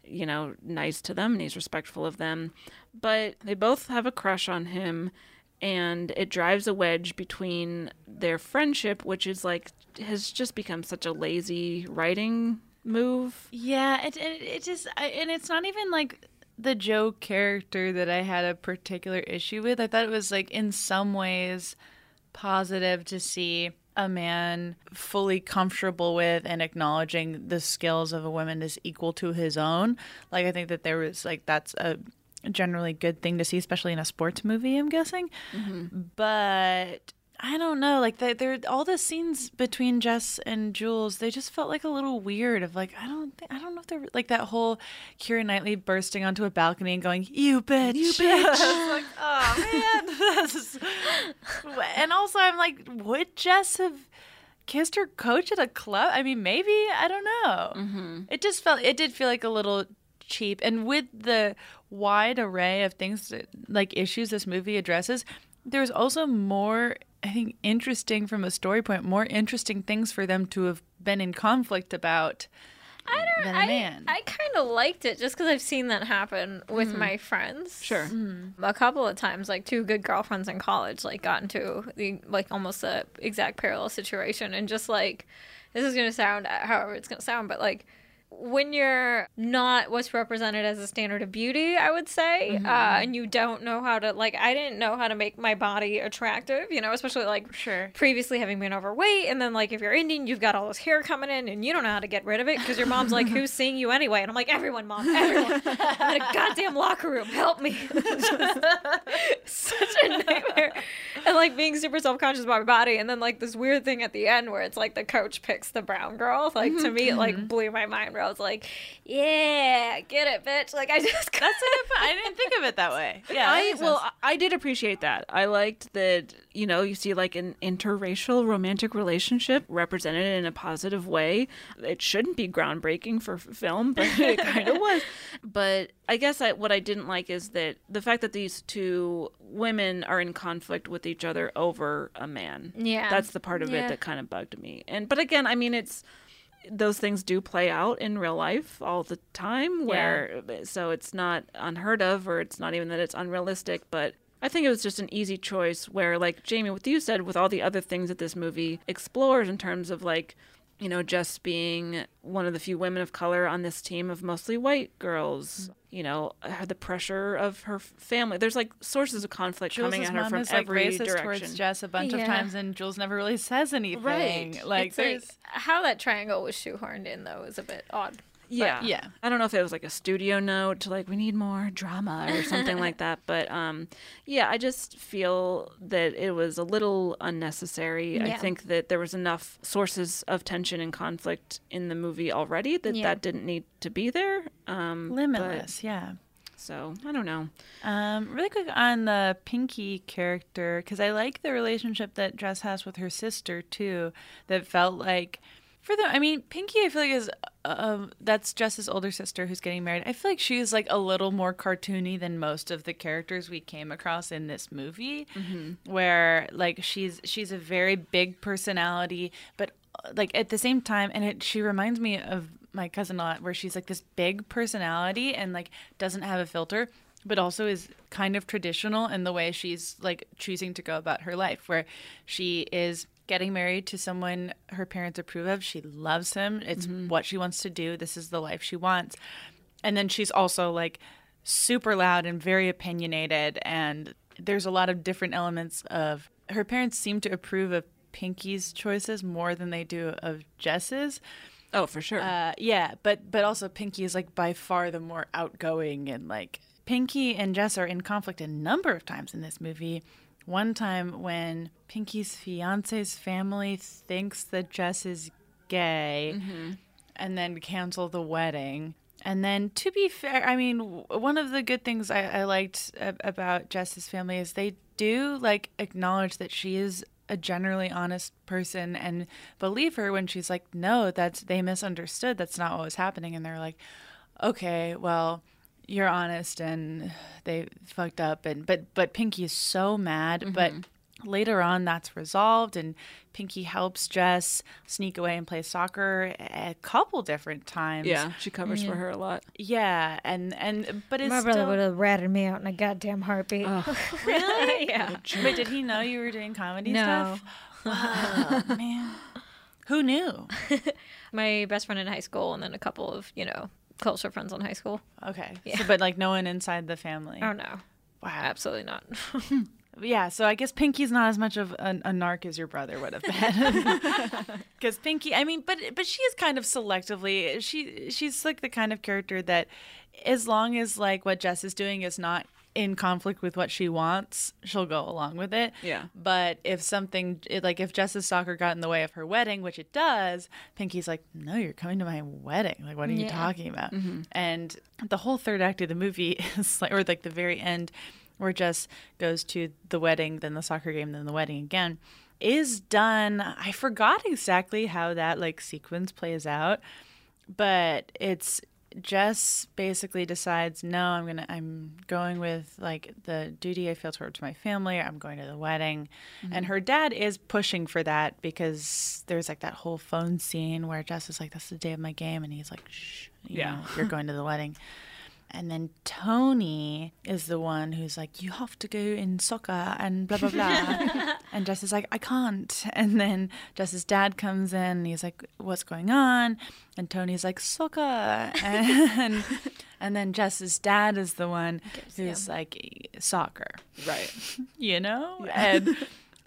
S5: you know nice to them and he's respectful of them but they both have a crush on him and it drives a wedge between their friendship which is like has just become such a lazy writing move
S1: Yeah, it it, it just I, and it's not even like the Joe character that I had a particular issue with. I thought it was like in some ways positive to see a man fully comfortable with and acknowledging the skills of a woman is equal to his own. Like I think that there was like that's a generally good thing to see, especially in a sports movie. I'm guessing, mm-hmm. but I don't know. Like they, they're all the scenes between Jess and Jules, they just felt like a little weird. Of like I don't, think, I don't know if they're like that whole Keira Knightley bursting onto a balcony and going, "You bitch, you bitch." like, oh man, and also I'm like, would Jess have kissed her coach at a club? I mean, maybe I don't know. Mm-hmm. It just felt, it did feel like a little cheap, and with the wide array of things that, like issues this movie addresses, there's also more I think interesting from a story point, more interesting things for them to have been in conflict about
S6: I don't. I. I kind of liked it just because I've seen that happen with
S1: Mhm.
S6: my friends.
S5: Sure.
S6: A couple of times, like two good girlfriends in college, like got into the like almost the exact parallel situation, and just like this is gonna sound however it's gonna sound, but like when you're not what's represented as a standard of beauty, I would say,
S5: Mm-hmm.
S6: uh, and you don't know how to like, I didn't know how to make my body attractive, you know, especially like
S1: sure
S6: previously having been overweight, and then like if you're Indian, you've got all this hair coming in, and you don't know how to get rid of it because your mom's like, "Who's seeing you anyway?" And I'm like, "Everyone, mom, everyone." I'm in a goddamn locker room. Help me. Such a nightmare. And like being super self conscious about my body, and then like this weird thing at the end where it's like the coach picks the brown girl. Like to me, it like blew my mind. Where I was like, "Yeah, get it, bitch." Like I just
S1: that's it. I didn't think of it that way. Yeah,
S5: I
S1: makes
S5: well. I I did appreciate that. I liked that you know you see like an interracial romantic relationship represented in a positive way. It shouldn't be groundbreaking for film, but it kind of was. But I guess I, what I didn't like is that the fact that these two women are in conflict with each other over a man.
S6: Yeah.
S5: that's the part of
S6: Yeah.
S5: it that kind of bugged me. And but again, I mean it's those things do play out in real life all the time where so it's not unheard of or it's not even that it's unrealistic but I think it was just an easy choice where like Jamie what you said with all the other things that this movie explores in terms of like you know just being one of the few women of color on this team of mostly white girls mm. you know her- the pressure of her family. There's like sources of conflict coming at her
S1: mom
S5: from
S1: is like
S5: every
S1: racist
S5: direction.
S1: Towards Jess a bunch of times, and Jules never really says anything. Like
S6: It's like
S1: there's
S6: how that triangle was shoehorned in though is a bit odd.
S5: Yeah.
S1: yeah.
S5: I don't know if it was like a studio note to like we need more drama or something like that, but um yeah, I just feel that it was a little unnecessary. I think that there was enough sources of tension and conflict in the movie already that
S1: Yeah.
S5: that didn't need to be there. Um but-
S1: limitless. yeah.
S5: so, I don't know.
S1: Um, really quick on the Pinky character, because I like the relationship that Jess has with her sister too. That felt like, for them, I mean, Pinky, I feel like is uh, that's Jess's older sister who's getting married. I feel like she's like a little more cartoony than most of the characters we came across in this movie, where like she's she's a very big personality, but uh, like at the same time, and it she reminds me of my cousin a lot, where she's like this big personality and like doesn't have a filter but also is kind of traditional in the way she's like choosing to go about her life, where she is getting married to someone her parents approve of. She loves him. It's what she wants to do. This is the life she wants. And then she's also like super loud and very opinionated. And there's a lot of different elements of her parents seem to approve of Pinky's choices more than they do of Jess's.
S5: Oh, for sure.
S1: Uh, yeah, but but also Pinky is like by far the more outgoing and like Pinky and Jess are in conflict a number of times in this movie. One time when Pinky's fiance's family thinks that Jess is gay mm-hmm. and then cancel the wedding. And then, to be fair, I mean, one of the good things I, I liked about Jess's family is they do like acknowledge that she is a generally honest person and believe her when she's like, no, that's they misunderstood. That's not what was happening. And they're like, okay, well, you're honest and they fucked up. And but but Pinky is so mad, but mm-hmm. later on that's resolved and Pinky helps Jess sneak away and play soccer a couple different times.
S5: Yeah, she covers for her a lot.
S1: Yeah, and and but it's
S6: My brother
S1: still...
S6: would have ratted me out in a goddamn heartbeat.
S1: really.
S6: yeah.
S1: Wait, did he know you were doing comedy
S6: No.
S1: stuff? Wow, man. Who knew?
S6: My best friend in high school, and then a couple of you know closer friends in high school.
S1: Okay,
S6: Yeah.
S1: so, but like no one inside the family.
S6: Oh no. Wow. Absolutely not.
S1: Yeah, so I guess Pinky's not as much of a, a narc as your brother would have been. Because Pinky, I mean, but but she is kind of selectively. She she's like the kind of character that, as long as like what Jess is doing is not in conflict with what she wants, she'll go along with it.
S5: Yeah.
S1: But if something like if Jess's soccer got in the way of her wedding, which it does, Pinky's like, "No, you're coming to my wedding. Like, what are you talking about?" Mm-hmm. And the whole third act of the movie is like, or like the very end, where Jess goes to the wedding, then the soccer game, then the wedding again, is done. I forgot exactly how that like sequence plays out, but it's Jess basically decides, no, I'm gonna, I'm going with like the duty I feel towards my family. I'm going to the wedding, mm-hmm. and her dad is pushing for that because there's like that whole phone scene where Jess is like, "That's the day of my game," and he's like, "Shh, you
S5: Yeah.
S1: know, you're going to the wedding." And then Tony is the one who's like, you have to go in soccer and blah, blah, blah. and Jess is like, I can't. And then Jess's dad comes in and he's like, what's going on? And Tony's like, soccer. And, and then Jess's dad is the one who's like, soccer.
S5: Right.
S1: you know? And,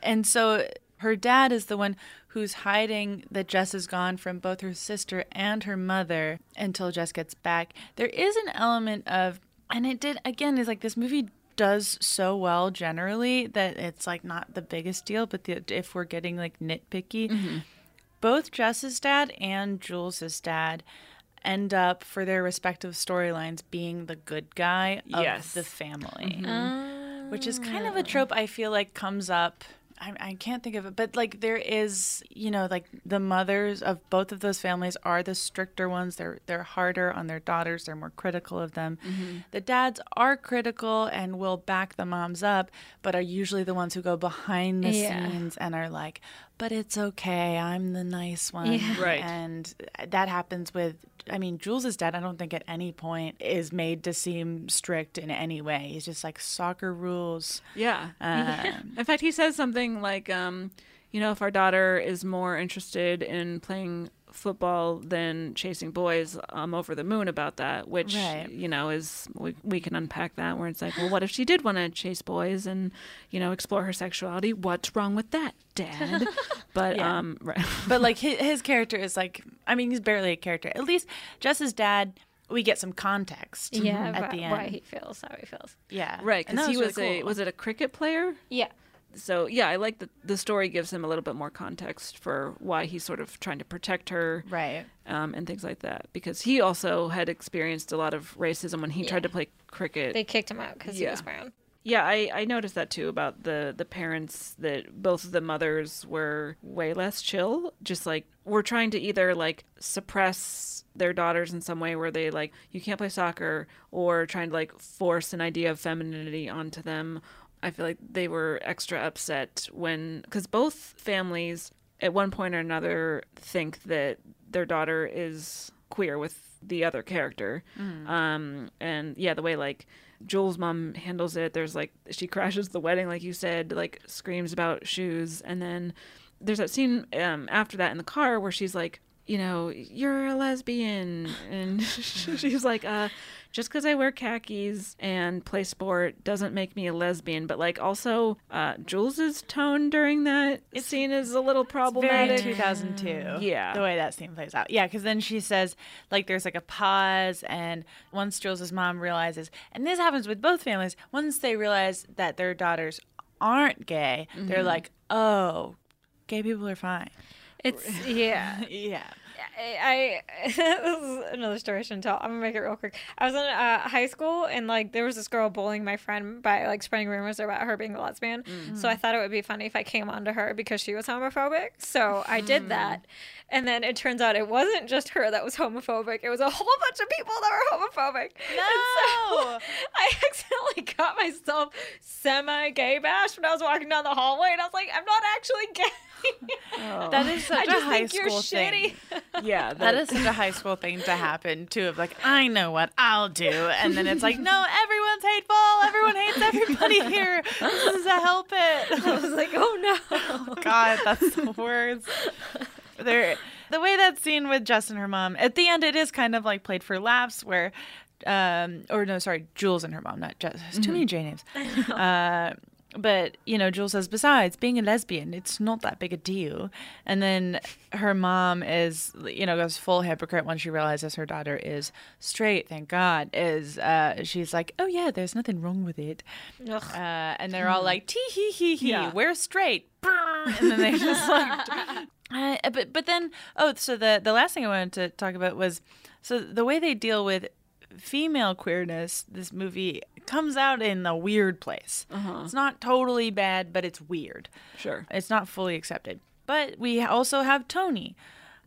S1: and so her dad is the one who's hiding that Jess is gone from both her sister and her mother until Jess gets back. There is an element of, and it did, again, is like this movie does so well generally that it's like not the biggest deal, but the, if we're getting like nitpicky,
S5: Mm-hmm.
S1: both Jess's dad and Jules's dad end up for their respective storylines being the good guy of
S5: Yes.
S1: the family
S5: Mhm.
S1: which is kind of a trope I feel like comes up. I, I can't think of it, but like there is, you know, like the mothers of both of those families are the stricter ones. They're they're harder on their daughters. They're more critical of them.
S5: Mhm.
S1: The dads are critical and will back the moms up, but are usually the ones who go behind the
S6: Yeah.
S1: scenes and are like, "But it's okay. I'm the nice one."
S6: Yeah.
S5: Right.
S1: And that happens with. I mean, Jules' dad, I don't think at any point is made to seem strict in any way. He's just like soccer rules.
S5: Yeah.
S1: Um,
S5: In fact, he says something like, um, you know, if our daughter is more interested in playing football than chasing boys, I'm over the moon about that, which,
S1: Right.
S5: you know, is, we, we can unpack that where it's like, well, what if she did want to chase boys and, you know, explore her sexuality? What's wrong with that, Dad? But,
S1: Yeah.
S5: um, right.
S1: but like his, his character is like, I mean, he's barely a character. At least Jess's dad, we get some context.
S6: Yeah,
S1: at
S6: why,
S1: the end.
S6: why he feels how he feels.
S1: yeah,
S5: Right, because he
S1: really
S5: was, a
S1: cool.
S5: was it a cricket player?
S6: Yeah.
S5: So yeah, I like that the story gives him a little bit more context for why he's sort of trying to protect her,
S1: right,
S5: um, and things like that. Because he also had experienced a lot of racism when he
S6: Yeah.
S5: tried to play cricket.
S6: They kicked him out because he
S5: Yeah.
S6: was brown.
S5: Yeah, I, I noticed that too about the the parents that both of the mothers were way less chill. Just like were trying to either like suppress their daughters in some way where they like you can't play soccer or trying to like force an idea of femininity onto them. I feel like they were extra upset when because both families at one point or another think that their daughter is queer with the other character.
S1: Mm.
S5: Um, and yeah, the way like Jules's mom handles it, there's like she crashes the wedding, like you said, like screams about shoes, and then there's that scene um, after that in the car where she's like, you know, you're a lesbian, and she's like, uh, just because I wear khakis and play sport doesn't make me a lesbian. But like also, uh, Jules's tone during that scene is a little problematic.
S1: Very
S5: problematic.
S1: 2002.
S5: Yeah.
S1: The way that scene plays out. Yeah, because then she says, like, there's like a pause, and once Jules' mom realizes, and this happens with both families, once they realize that their daughters aren't gay, they're
S6: Mhm.
S1: like, oh, gay people are fine.
S6: It's yeah.
S1: yeah.
S6: I, I this is another story I shouldn't tell. I'm gonna make it real quick. I was in uh, high school and like there was this girl bullying my friend by like spreading rumors about her being a lesbian. So I thought it would be funny if I came on to her because she was homophobic. So I did that, and then it turns out it wasn't just her that was homophobic. It was a whole bunch of people that were homophobic. No, so I accidentally got myself semi gay bashed when I was walking down the hallway, and I was like, I'm not actually gay.
S1: That is such
S6: I
S1: a high school thing.
S6: shitty.
S5: Yeah,
S1: that is such a high school thing to happen too. Of like, I know what I'll do, and then it's like, no, everyone's hateful. Everyone hates everybody here. This is a help it.
S6: I was like, oh no,
S1: God, that's the worst. There, the way that scene with Jess and her mom at the end, it is kind of like played for laughs, where, um, or no, sorry, Jules and her mom, not Jess. There's too many J names. Uh, but you know, Jules says, besides being a lesbian, it's not that big a deal. And then her mom is, you know, goes full hypocrite when she realizes her daughter is straight. Thank God. Is uh, she's like, oh yeah, there's nothing wrong with it. Uh, and they're all like, tee hee hee hee,
S5: Yeah.
S1: we're straight. And then they just like, uh, but but then oh, so the the last thing I wanted to talk about was so the way they deal with female queerness. This movie comes out in a weird place. It's not totally bad, but it's weird.
S5: Sure.
S1: It's not fully accepted. But we also have Tony,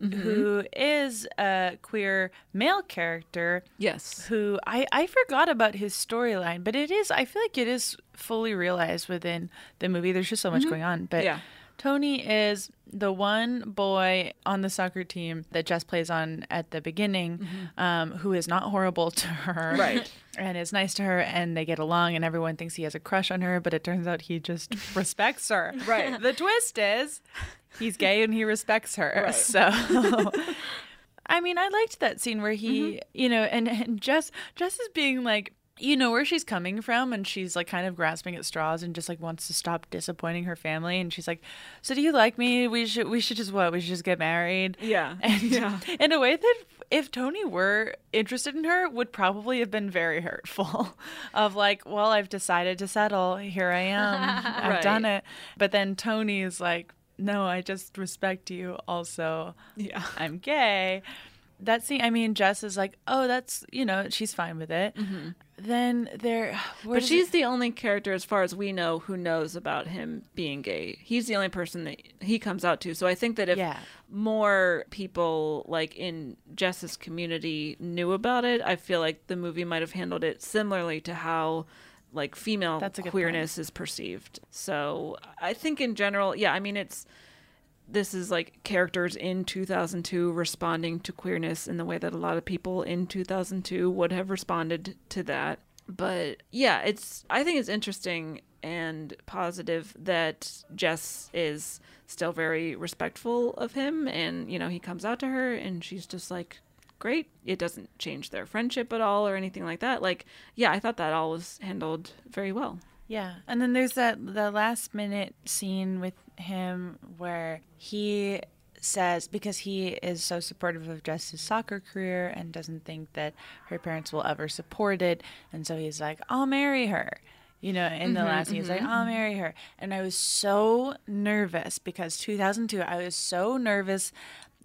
S1: who is a queer male character.
S5: Yes.
S1: Who I, I forgot about his storyline, but it is, I feel like it is fully realized within the movie. There's just so much
S5: Mhm.
S1: going on. But
S5: Yeah.
S1: Tony is the one boy on the soccer team that Jess plays on at the beginning
S5: Mm-hmm.
S1: um, who is not horrible to her.
S5: Right.
S1: And is nice to her, and they get along, and everyone thinks he has a crush on her, but it turns out he just respects her.
S5: Right.
S1: The twist is he's gay and he respects her.
S5: Right.
S1: So. I mean, I liked that scene where he,
S5: Mm-hmm.
S1: you know, and, and Jess, Jess is being like, you know where she's coming from and she's like kind of grasping at straws and just like wants to stop disappointing her family and she's like so do you like me we should we should just what we should just get married
S5: Yeah.
S1: and
S5: Yeah.
S1: in a way that if tony were interested in her would probably have been very hurtful of like well i've decided to settle here i am i've
S5: Right.
S1: done it but then tony is like no i just respect you also
S5: Yeah.
S1: i'm gay that scene i mean jess is like oh that's you know she's fine with it then there
S5: Mm-hmm. But she's
S1: it-
S5: the only character, as far as we know, who knows about him being gay. He's the only person that he comes out to. So I think that if
S1: Yeah.
S5: more people, like in Jess's community, knew about it, I feel like the movie might have handled it similarly to how like female
S1: That's a good
S5: queerness is perceived. So I think in general, yeah, I mean it's this is like characters in 2002 responding to queerness in the way that a lot of people in 2002 would have responded to that. But yeah, it's I think it's interesting and positive that Jess is still very respectful of him and you know, he comes out to her and she's just like great. It doesn't change their friendship at all or anything like that. Like, yeah, I thought that all was handled very well.
S1: Yeah, and then there's that the last minute scene with him where he says because he is so supportive of Jess's soccer career and doesn't think that her parents will ever support it, and so he's like, "I'll marry her." You know, in the
S5: Mhm,
S1: last scene, he's like,
S5: mhm.
S1: "I'll marry her," and I was so nervous because 2002, I was so nervous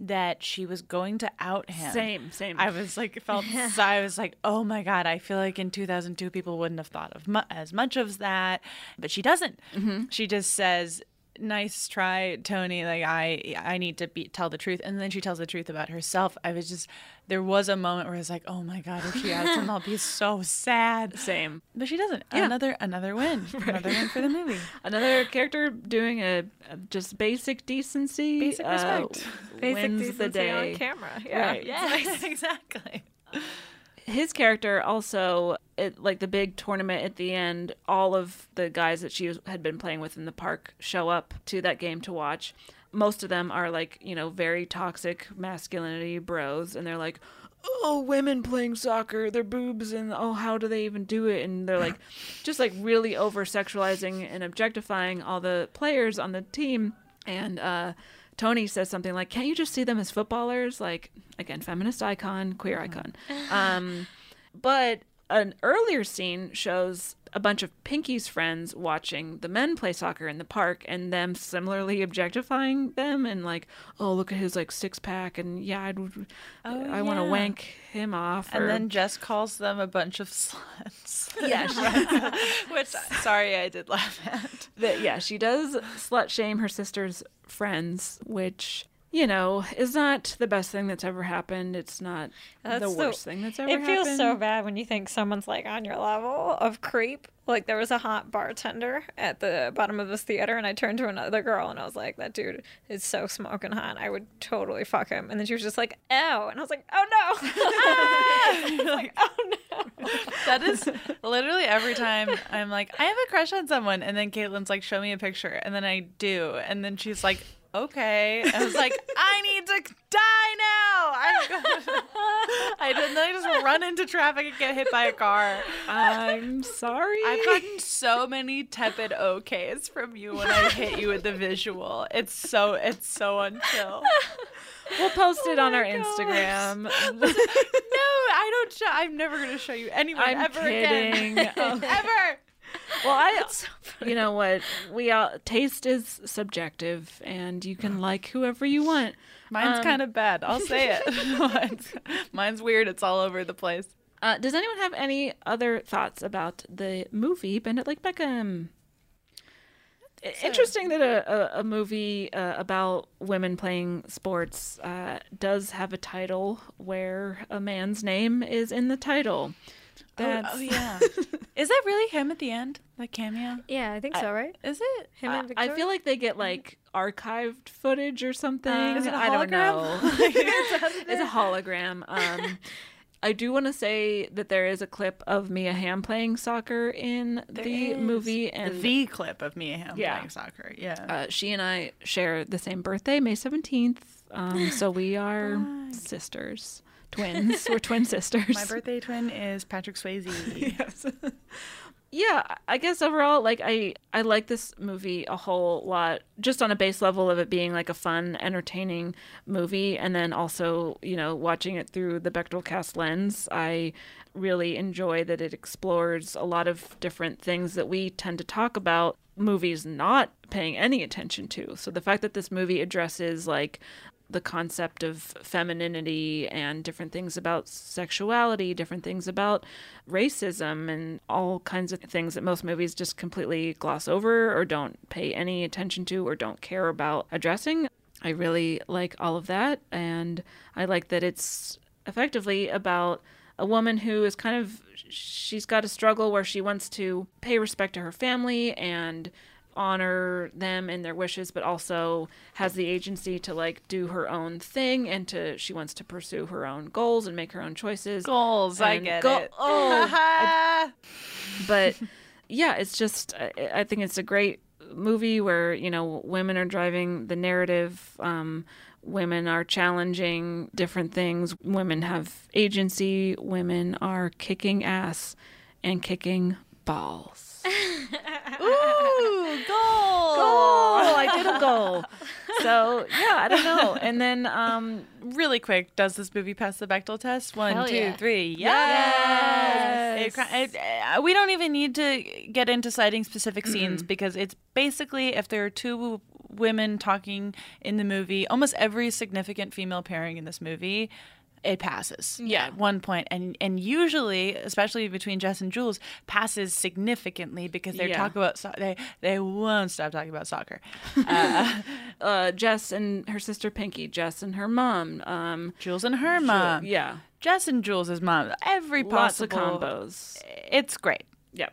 S1: that she was going to out him.
S5: Same, same.
S1: I was like, felt. so I was like, oh my god, I feel like in 2002 people wouldn't have thought of mu- as much of that, but she doesn't.
S5: Mm-hmm.
S1: She just says, "Nice try, Tony. Like I, I need to be tell the truth," and then she tells the truth about herself. I was just, there was a moment where I was like, oh my god, if she outs him, I'll be so sad.
S5: Same.
S1: But she doesn't.
S5: Yeah.
S1: Another, another win. Another win for the movie.
S5: Another character doing a, a just basic decency,
S1: Basic
S5: uh,
S1: respect.
S6: Basic
S5: wins the
S6: decency
S5: day
S6: on camera. Yeah.
S5: Right.
S1: Yes, exactly.
S5: His character also, it, like the big tournament at the end, all of the guys that she was, had been playing with in the park show up to that game to watch. Most of them are like, you know, very toxic masculinity bros, and they're like, oh, women playing soccer, their boobs, and oh, how do they even do it? And they're like, just like really over sexualizing and objectifying all the players on the team. And uh, Tony says something like, can't you just see them as footballers? Like, again, feminist icon, queer icon. Um, but an earlier scene shows a bunch of Pinky's friends watching the men play soccer in the park and them similarly objectifying them and like, oh, look at his like six pack and yeah, I'd,
S1: Oh,
S5: I want to wank him off.
S1: And
S5: or-
S1: then Jess calls them a bunch of sluts.
S5: Yeah, she-
S1: Which, sorry, I did laugh at.
S5: that yeah, she does slut shame her sister's friends, which you know is not the best thing that's ever happened. It's not the
S6: That's
S5: worst thing that's ever happened.
S6: It
S5: happened.
S6: feels so bad when you think someone's like on your level of creep. Like there was a hot bartender at the bottom of this theater, and I turned to another girl and I was like, "That dude is so smoking hot. I would totally fuck him." And then she was just like, "Ow," and I was like, "Oh no!" Ah!
S1: like, oh no. That is literally every time I'm like, I have a crush on someone, and then Caitlin's like, show me a picture, and then I do, and then she's like, okay. I was like, I need to die now. I'm going I didn't. I just run into traffic and get hit by a car.
S5: I'm sorry.
S1: I've gotten so many tepid okays from you when I hit you with the visual. It's so it's so unchill.
S5: We'll post it
S1: Oh
S5: on our
S1: gosh.
S5: Instagram.
S1: no, I don't. Show, I'm never gonna show you anyone
S5: I'm
S1: ever
S5: kidding.
S1: again.
S5: Oh.
S1: ever.
S5: Well, I, you know what? We all taste is subjective, and you can like whoever you want.
S1: Mine's
S5: Um,
S1: kind of bad. I'll say it. mine's, mine's weird. It's all over the place.
S5: Uh, does anyone have any other thoughts about the movie Bend It Like Beckham? I- Interesting that a, a, a movie uh, about women playing sports uh, does have a title where a man's name is in the title.
S1: Oh, oh, yeah. Is that really him at the end? That cameo?
S6: Yeah, I think so, right?
S1: Is it?
S6: Him and
S5: I feel like they get like archived footage or something.
S1: Uh, is it a
S5: I don't know.
S1: hologram?
S5: it's a hologram. Um, I do want to say that there is a clip of Mia Hamm playing soccer in the
S1: is.
S5: movie, and
S1: the clip of Mia Hamm
S5: Yeah.
S1: playing soccer. Yeah.
S5: uh, she and I share the same birthday, May seventeenth. Um, so we are sisters, twins. We're twin sisters.
S1: My birthday twin is Patrick Swayze.
S5: yes. yeah, I guess overall, like I, I like this movie a whole lot, just on a base level of it being like a fun, entertaining movie, and then also, you know, watching it through the Bechdel Cast lens. I really enjoy that it explores a lot of different things that we tend to talk about movies not paying any attention to. So the fact that this movie addresses like the concept of femininity and different things about sexuality, different things about racism, and all kinds of things that most movies just completely gloss over or don't pay any attention to or don't care about addressing. I really like all of that, and I like that it's effectively about a woman who is kind of she's got a struggle where she wants to pay respect to her family and honor them and their wishes but also has the agency to like do her own thing and to she wants to pursue her own goals and make her own choices.
S1: Goals, I get
S5: go-
S1: it.
S5: oh. I- but yeah it's just I, I think it's a great movie where you know women are driving the narrative um women are challenging different things women have agency women are kicking ass and kicking balls
S1: Ooh, goal!
S5: Goal i did a goal so yeah i don't know and then um
S1: Really quick, does this movie pass the Bechdel test? One,
S6: Hell
S1: two,
S6: yeah.
S1: three.
S5: Yes!
S1: It cri- it- uh, we don't even need to get into citing specific scenes
S5: Mm-mm.
S1: because it's basically if there are two women talking in the movie, almost every significant female pairing in this movie. It passes
S5: Yeah.
S1: at one point, and and usually, especially between Jess and Jules, passes significantly because they
S5: Yeah.
S1: talk about so- they they won't stop talking about soccer. Uh,
S5: uh jess and her sister pinky jess and her mom um
S1: Jules and her mom.
S5: yeah
S1: Jess and Jules' mom. Every
S5: lots of
S1: possible
S5: combos
S1: It's great.
S5: yeah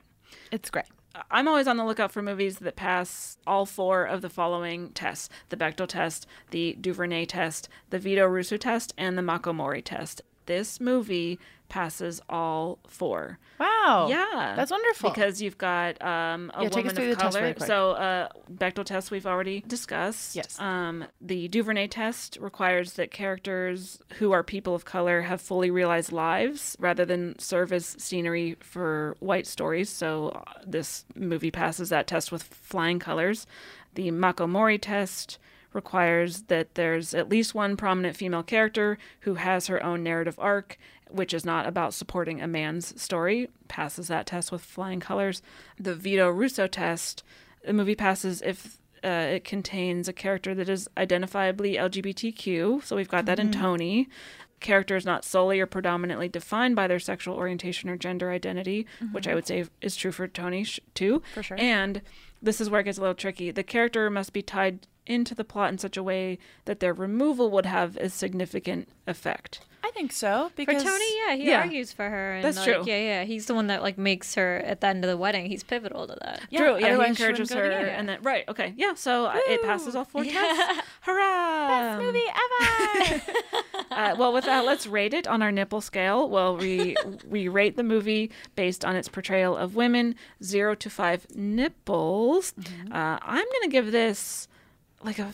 S1: It's great.
S5: I'm always on the lookout for movies that pass all four of the following tests the Bechdel test, the DuVernay test, the Vito Russo test, and the Mako Mori test. This movie passes all four.
S1: Wow.
S5: Yeah.
S1: That's wonderful.
S5: Because you've got um, a
S1: Yeah,
S5: woman of color.
S1: really
S5: so, uh, Bechdel test we've already discussed.
S1: Yes.
S5: Um, the DuVernay test requires that characters who are people of color have fully realized lives rather than serve as scenery for white stories. So, uh, this movie passes that test with flying colors. The Mako Mori test requires that there's at least one prominent female character who has her own narrative arc, which is not about supporting a man's story, passes that test with flying colors. The Vito Russo test, the movie passes if uh, it contains a character that is identifiably LGBTQ. So we've got that in
S1: Mhm.
S5: Tony. Character is not solely or predominantly defined by their sexual orientation or gender identity, which I would say is true for Tony sh- too.
S1: For sure.
S5: And this is where it gets a little tricky. The character must be tied into the plot in such a way that their removal would have a significant effect.
S1: I think so because
S6: for Tony, yeah, he
S5: Yeah.
S6: argues for her. And
S5: That's
S6: like,
S5: true.
S6: Yeah, yeah, he's the one that like makes her at the end of the wedding. He's pivotal to that.
S5: True. Yeah, he encourages her, and then right. Okay. Yeah. So uh, it passes all four tests. Hurrah!
S1: Best movie ever.
S5: uh, well, with that, let's rate it on our nipple scale. Well, we we rate the movie based on its portrayal of women, zero to five nipples.
S1: Mm-hmm.
S5: Uh, I'm gonna give this like a,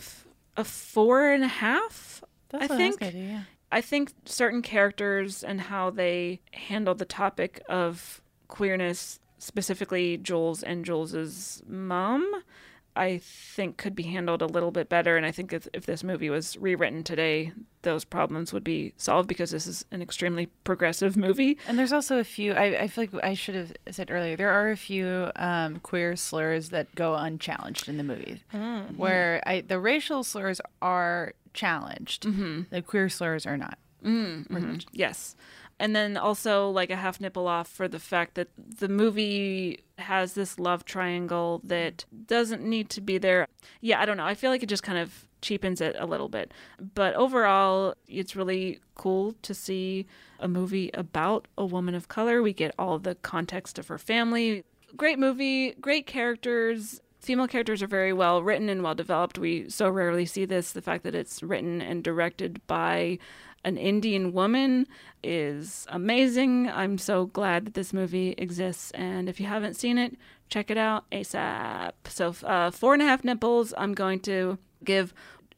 S5: a four and a half.
S1: That's
S5: I think.
S1: I do, yeah.
S5: I think certain characters and how they handle the topic of queerness, specifically Jules and Jules's mom, I think could be handled a little bit better. And I think if, if this movie was rewritten today, those problems would be solved because this is an extremely progressive movie.
S1: And there's also a few. I, I feel like I should have said earlier. There are a few um, queer slurs that go unchallenged in the movie,
S5: Mm.
S1: where I, the racial slurs are challenged.
S5: Mm-hmm.
S1: The queer slurs are not.
S5: Mm, mhm. Yes. And then also like a half nipple off for the fact that the movie has this love triangle that doesn't need to be there. Yeah, I don't know. I feel like it just kind of cheapens it a little bit. But overall, it's really cool to see a movie about a woman of color. We get all the context of her family. Great movie, great characters. Female characters are very well written and well developed. We so rarely see this. The fact that it's written and directed by an Indian woman is amazing. I'm so glad that this movie exists. And if you haven't seen it, check it out ASAP. So, uh, four and a half nipples. I'm going to give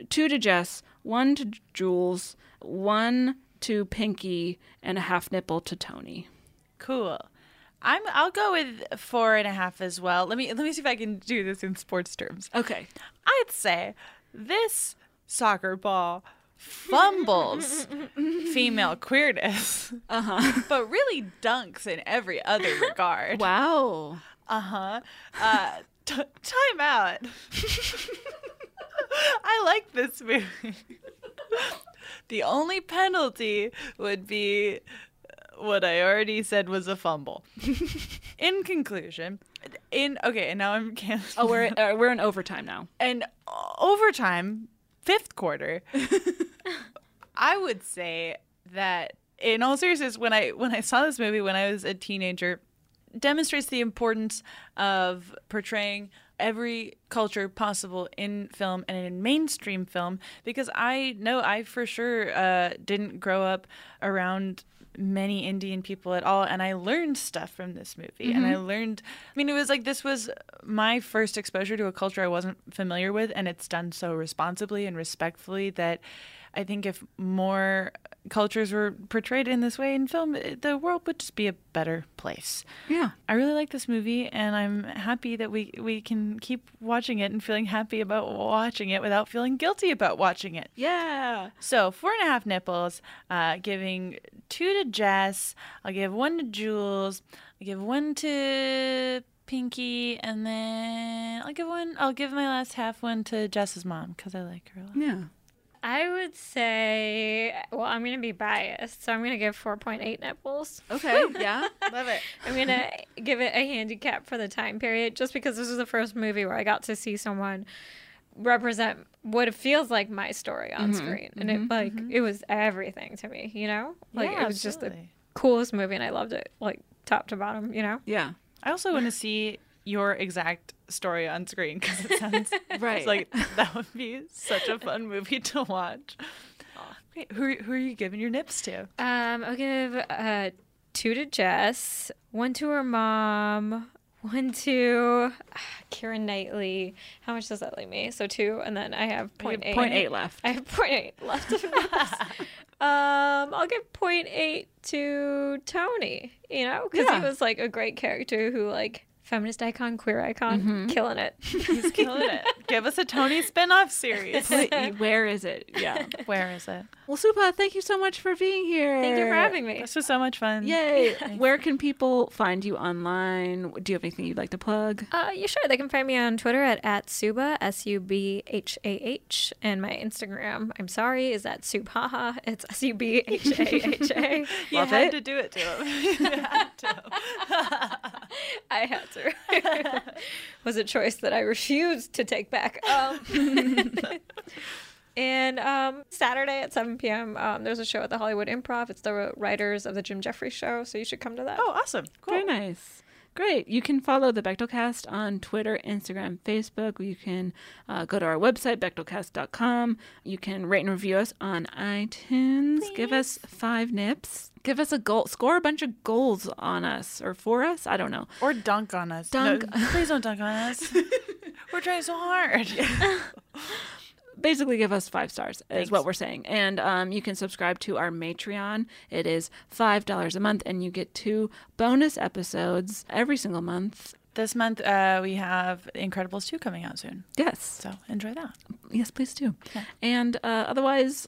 S5: two to Jess, one to Jules, one to Pinky, and a half nipple to Tony.
S1: Cool. I'm. I'll go with four and a half as well. Let me let me see if I can do this in sports terms.
S5: Okay.
S1: I'd say this soccer ball fumbles female queerness,
S5: uh-huh.
S1: but really dunks in every other regard.
S5: Wow.
S1: Uh-huh. Uh t- Time out. I like this movie. the only penalty would be what I already said was a fumble. in conclusion, in okay, and now I'm canceling.
S5: Oh, we're uh, we're in overtime now.
S1: And overtime, fifth quarter, I would say that in all seriousness, when I when I saw this movie when I was a teenager, demonstrates the importance of portraying every culture possible in film and in mainstream film because I know I for sure uh, didn't grow up around many Indian people at all and I learned stuff from this movie and I
S5: Mhm.
S1: learned I mean it was like this was my first exposure to a culture I wasn't familiar with and it's done so responsibly and respectfully that I think if more cultures were portrayed in this way in film the world would just be a better place.
S5: Yeah.
S1: I really like this movie and I'm happy that we we can keep watching it and feeling happy about watching it without feeling guilty about watching it.
S5: Yeah.
S1: So four and a half nipples, uh, giving two to Jess. I'll give one to Jules. I'll give one to Pinky, and then I'll give one. I'll give my last half one to Jess's mom because I like her a lot.
S5: Yeah.
S6: I would say, well, I'm going to be biased, so I'm going to give 4.8 nipples.
S5: Okay, yeah.
S1: Love it.
S6: I'm going to give it a handicap for the time period just because this was the first movie where I got to see someone represent what it feels like my story on
S5: Mhm,
S6: screen. And
S5: mhm,
S6: it, like, it was everything to me, you know? Like,
S1: Yeah,
S6: it was just the coolest movie and I loved it, like, top to bottom, you know?
S5: Yeah.
S1: I also want to see your exact story on screen because it sounds
S5: Right.
S1: it's like that would be such a fun movie to watch. Great. Who who are you giving your nips to?
S6: Um, I'll give uh, two to Jess, one to her mom, one to uh, Karen Knightley. How much does that leave me? So two, and then I have point eight.
S5: point eight left.
S6: I have point eight left. um, I'll give point eight to Tony. You know, because
S5: Yeah.
S6: he was like a great character who like feminist icon, queer icon,
S5: Mhm.
S6: killing it.
S1: He's killing it. Give us a Tony spin-off series.
S5: Where is it? Yeah.
S1: Where is it?
S5: Well, Subhah, thank you so much for being here.
S6: Thank you for having me.
S1: This was so much fun.
S5: Yay. Where can people find you online? Do you have anything you'd like to plug?
S6: Uh, yeah, sure. They can find me on Twitter at, at Subhah, S U B H A H. And my Instagram, I'm sorry, is at Subhaha. It's S U B H A H A.
S1: You had
S5: it.
S1: to do it to him. You had to.
S6: I had to. was a choice that I refused to take back. Um, and um, Saturday at 7 p.m., um, there's a show at the Hollywood Improv. It's the writers of the Jim Jefferies show, so you should come to that.
S1: Oh, awesome. Cool.
S5: Very nice. Great. You can follow the Bechdel Cast on Twitter, Instagram, Facebook. You can uh, go to our website, bechdelcast.com. You can rate and review us on iTunes. Give us five nips. Give us a goal. Score a bunch of goals on us or for us. I don't know.
S1: Or dunk on us.
S5: Dunk.
S1: No, please don't dunk on us. We're trying so hard.
S5: basically give us five stars is what we're saying and um, you can subscribe to our matreon it is five dollars a month and you get two bonus episodes every single month
S1: This month uh, we have Incredibles 2 coming out soon.
S5: yes
S1: So enjoy that.
S5: yes please do and uh, otherwise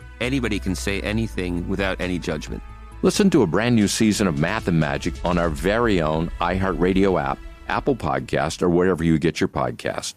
S12: anybody can say anything without any judgment.
S2: Listen to a brand new season of Math and Magic on our very own iHeartRadio app, Apple Podcast, or wherever you get your podcast.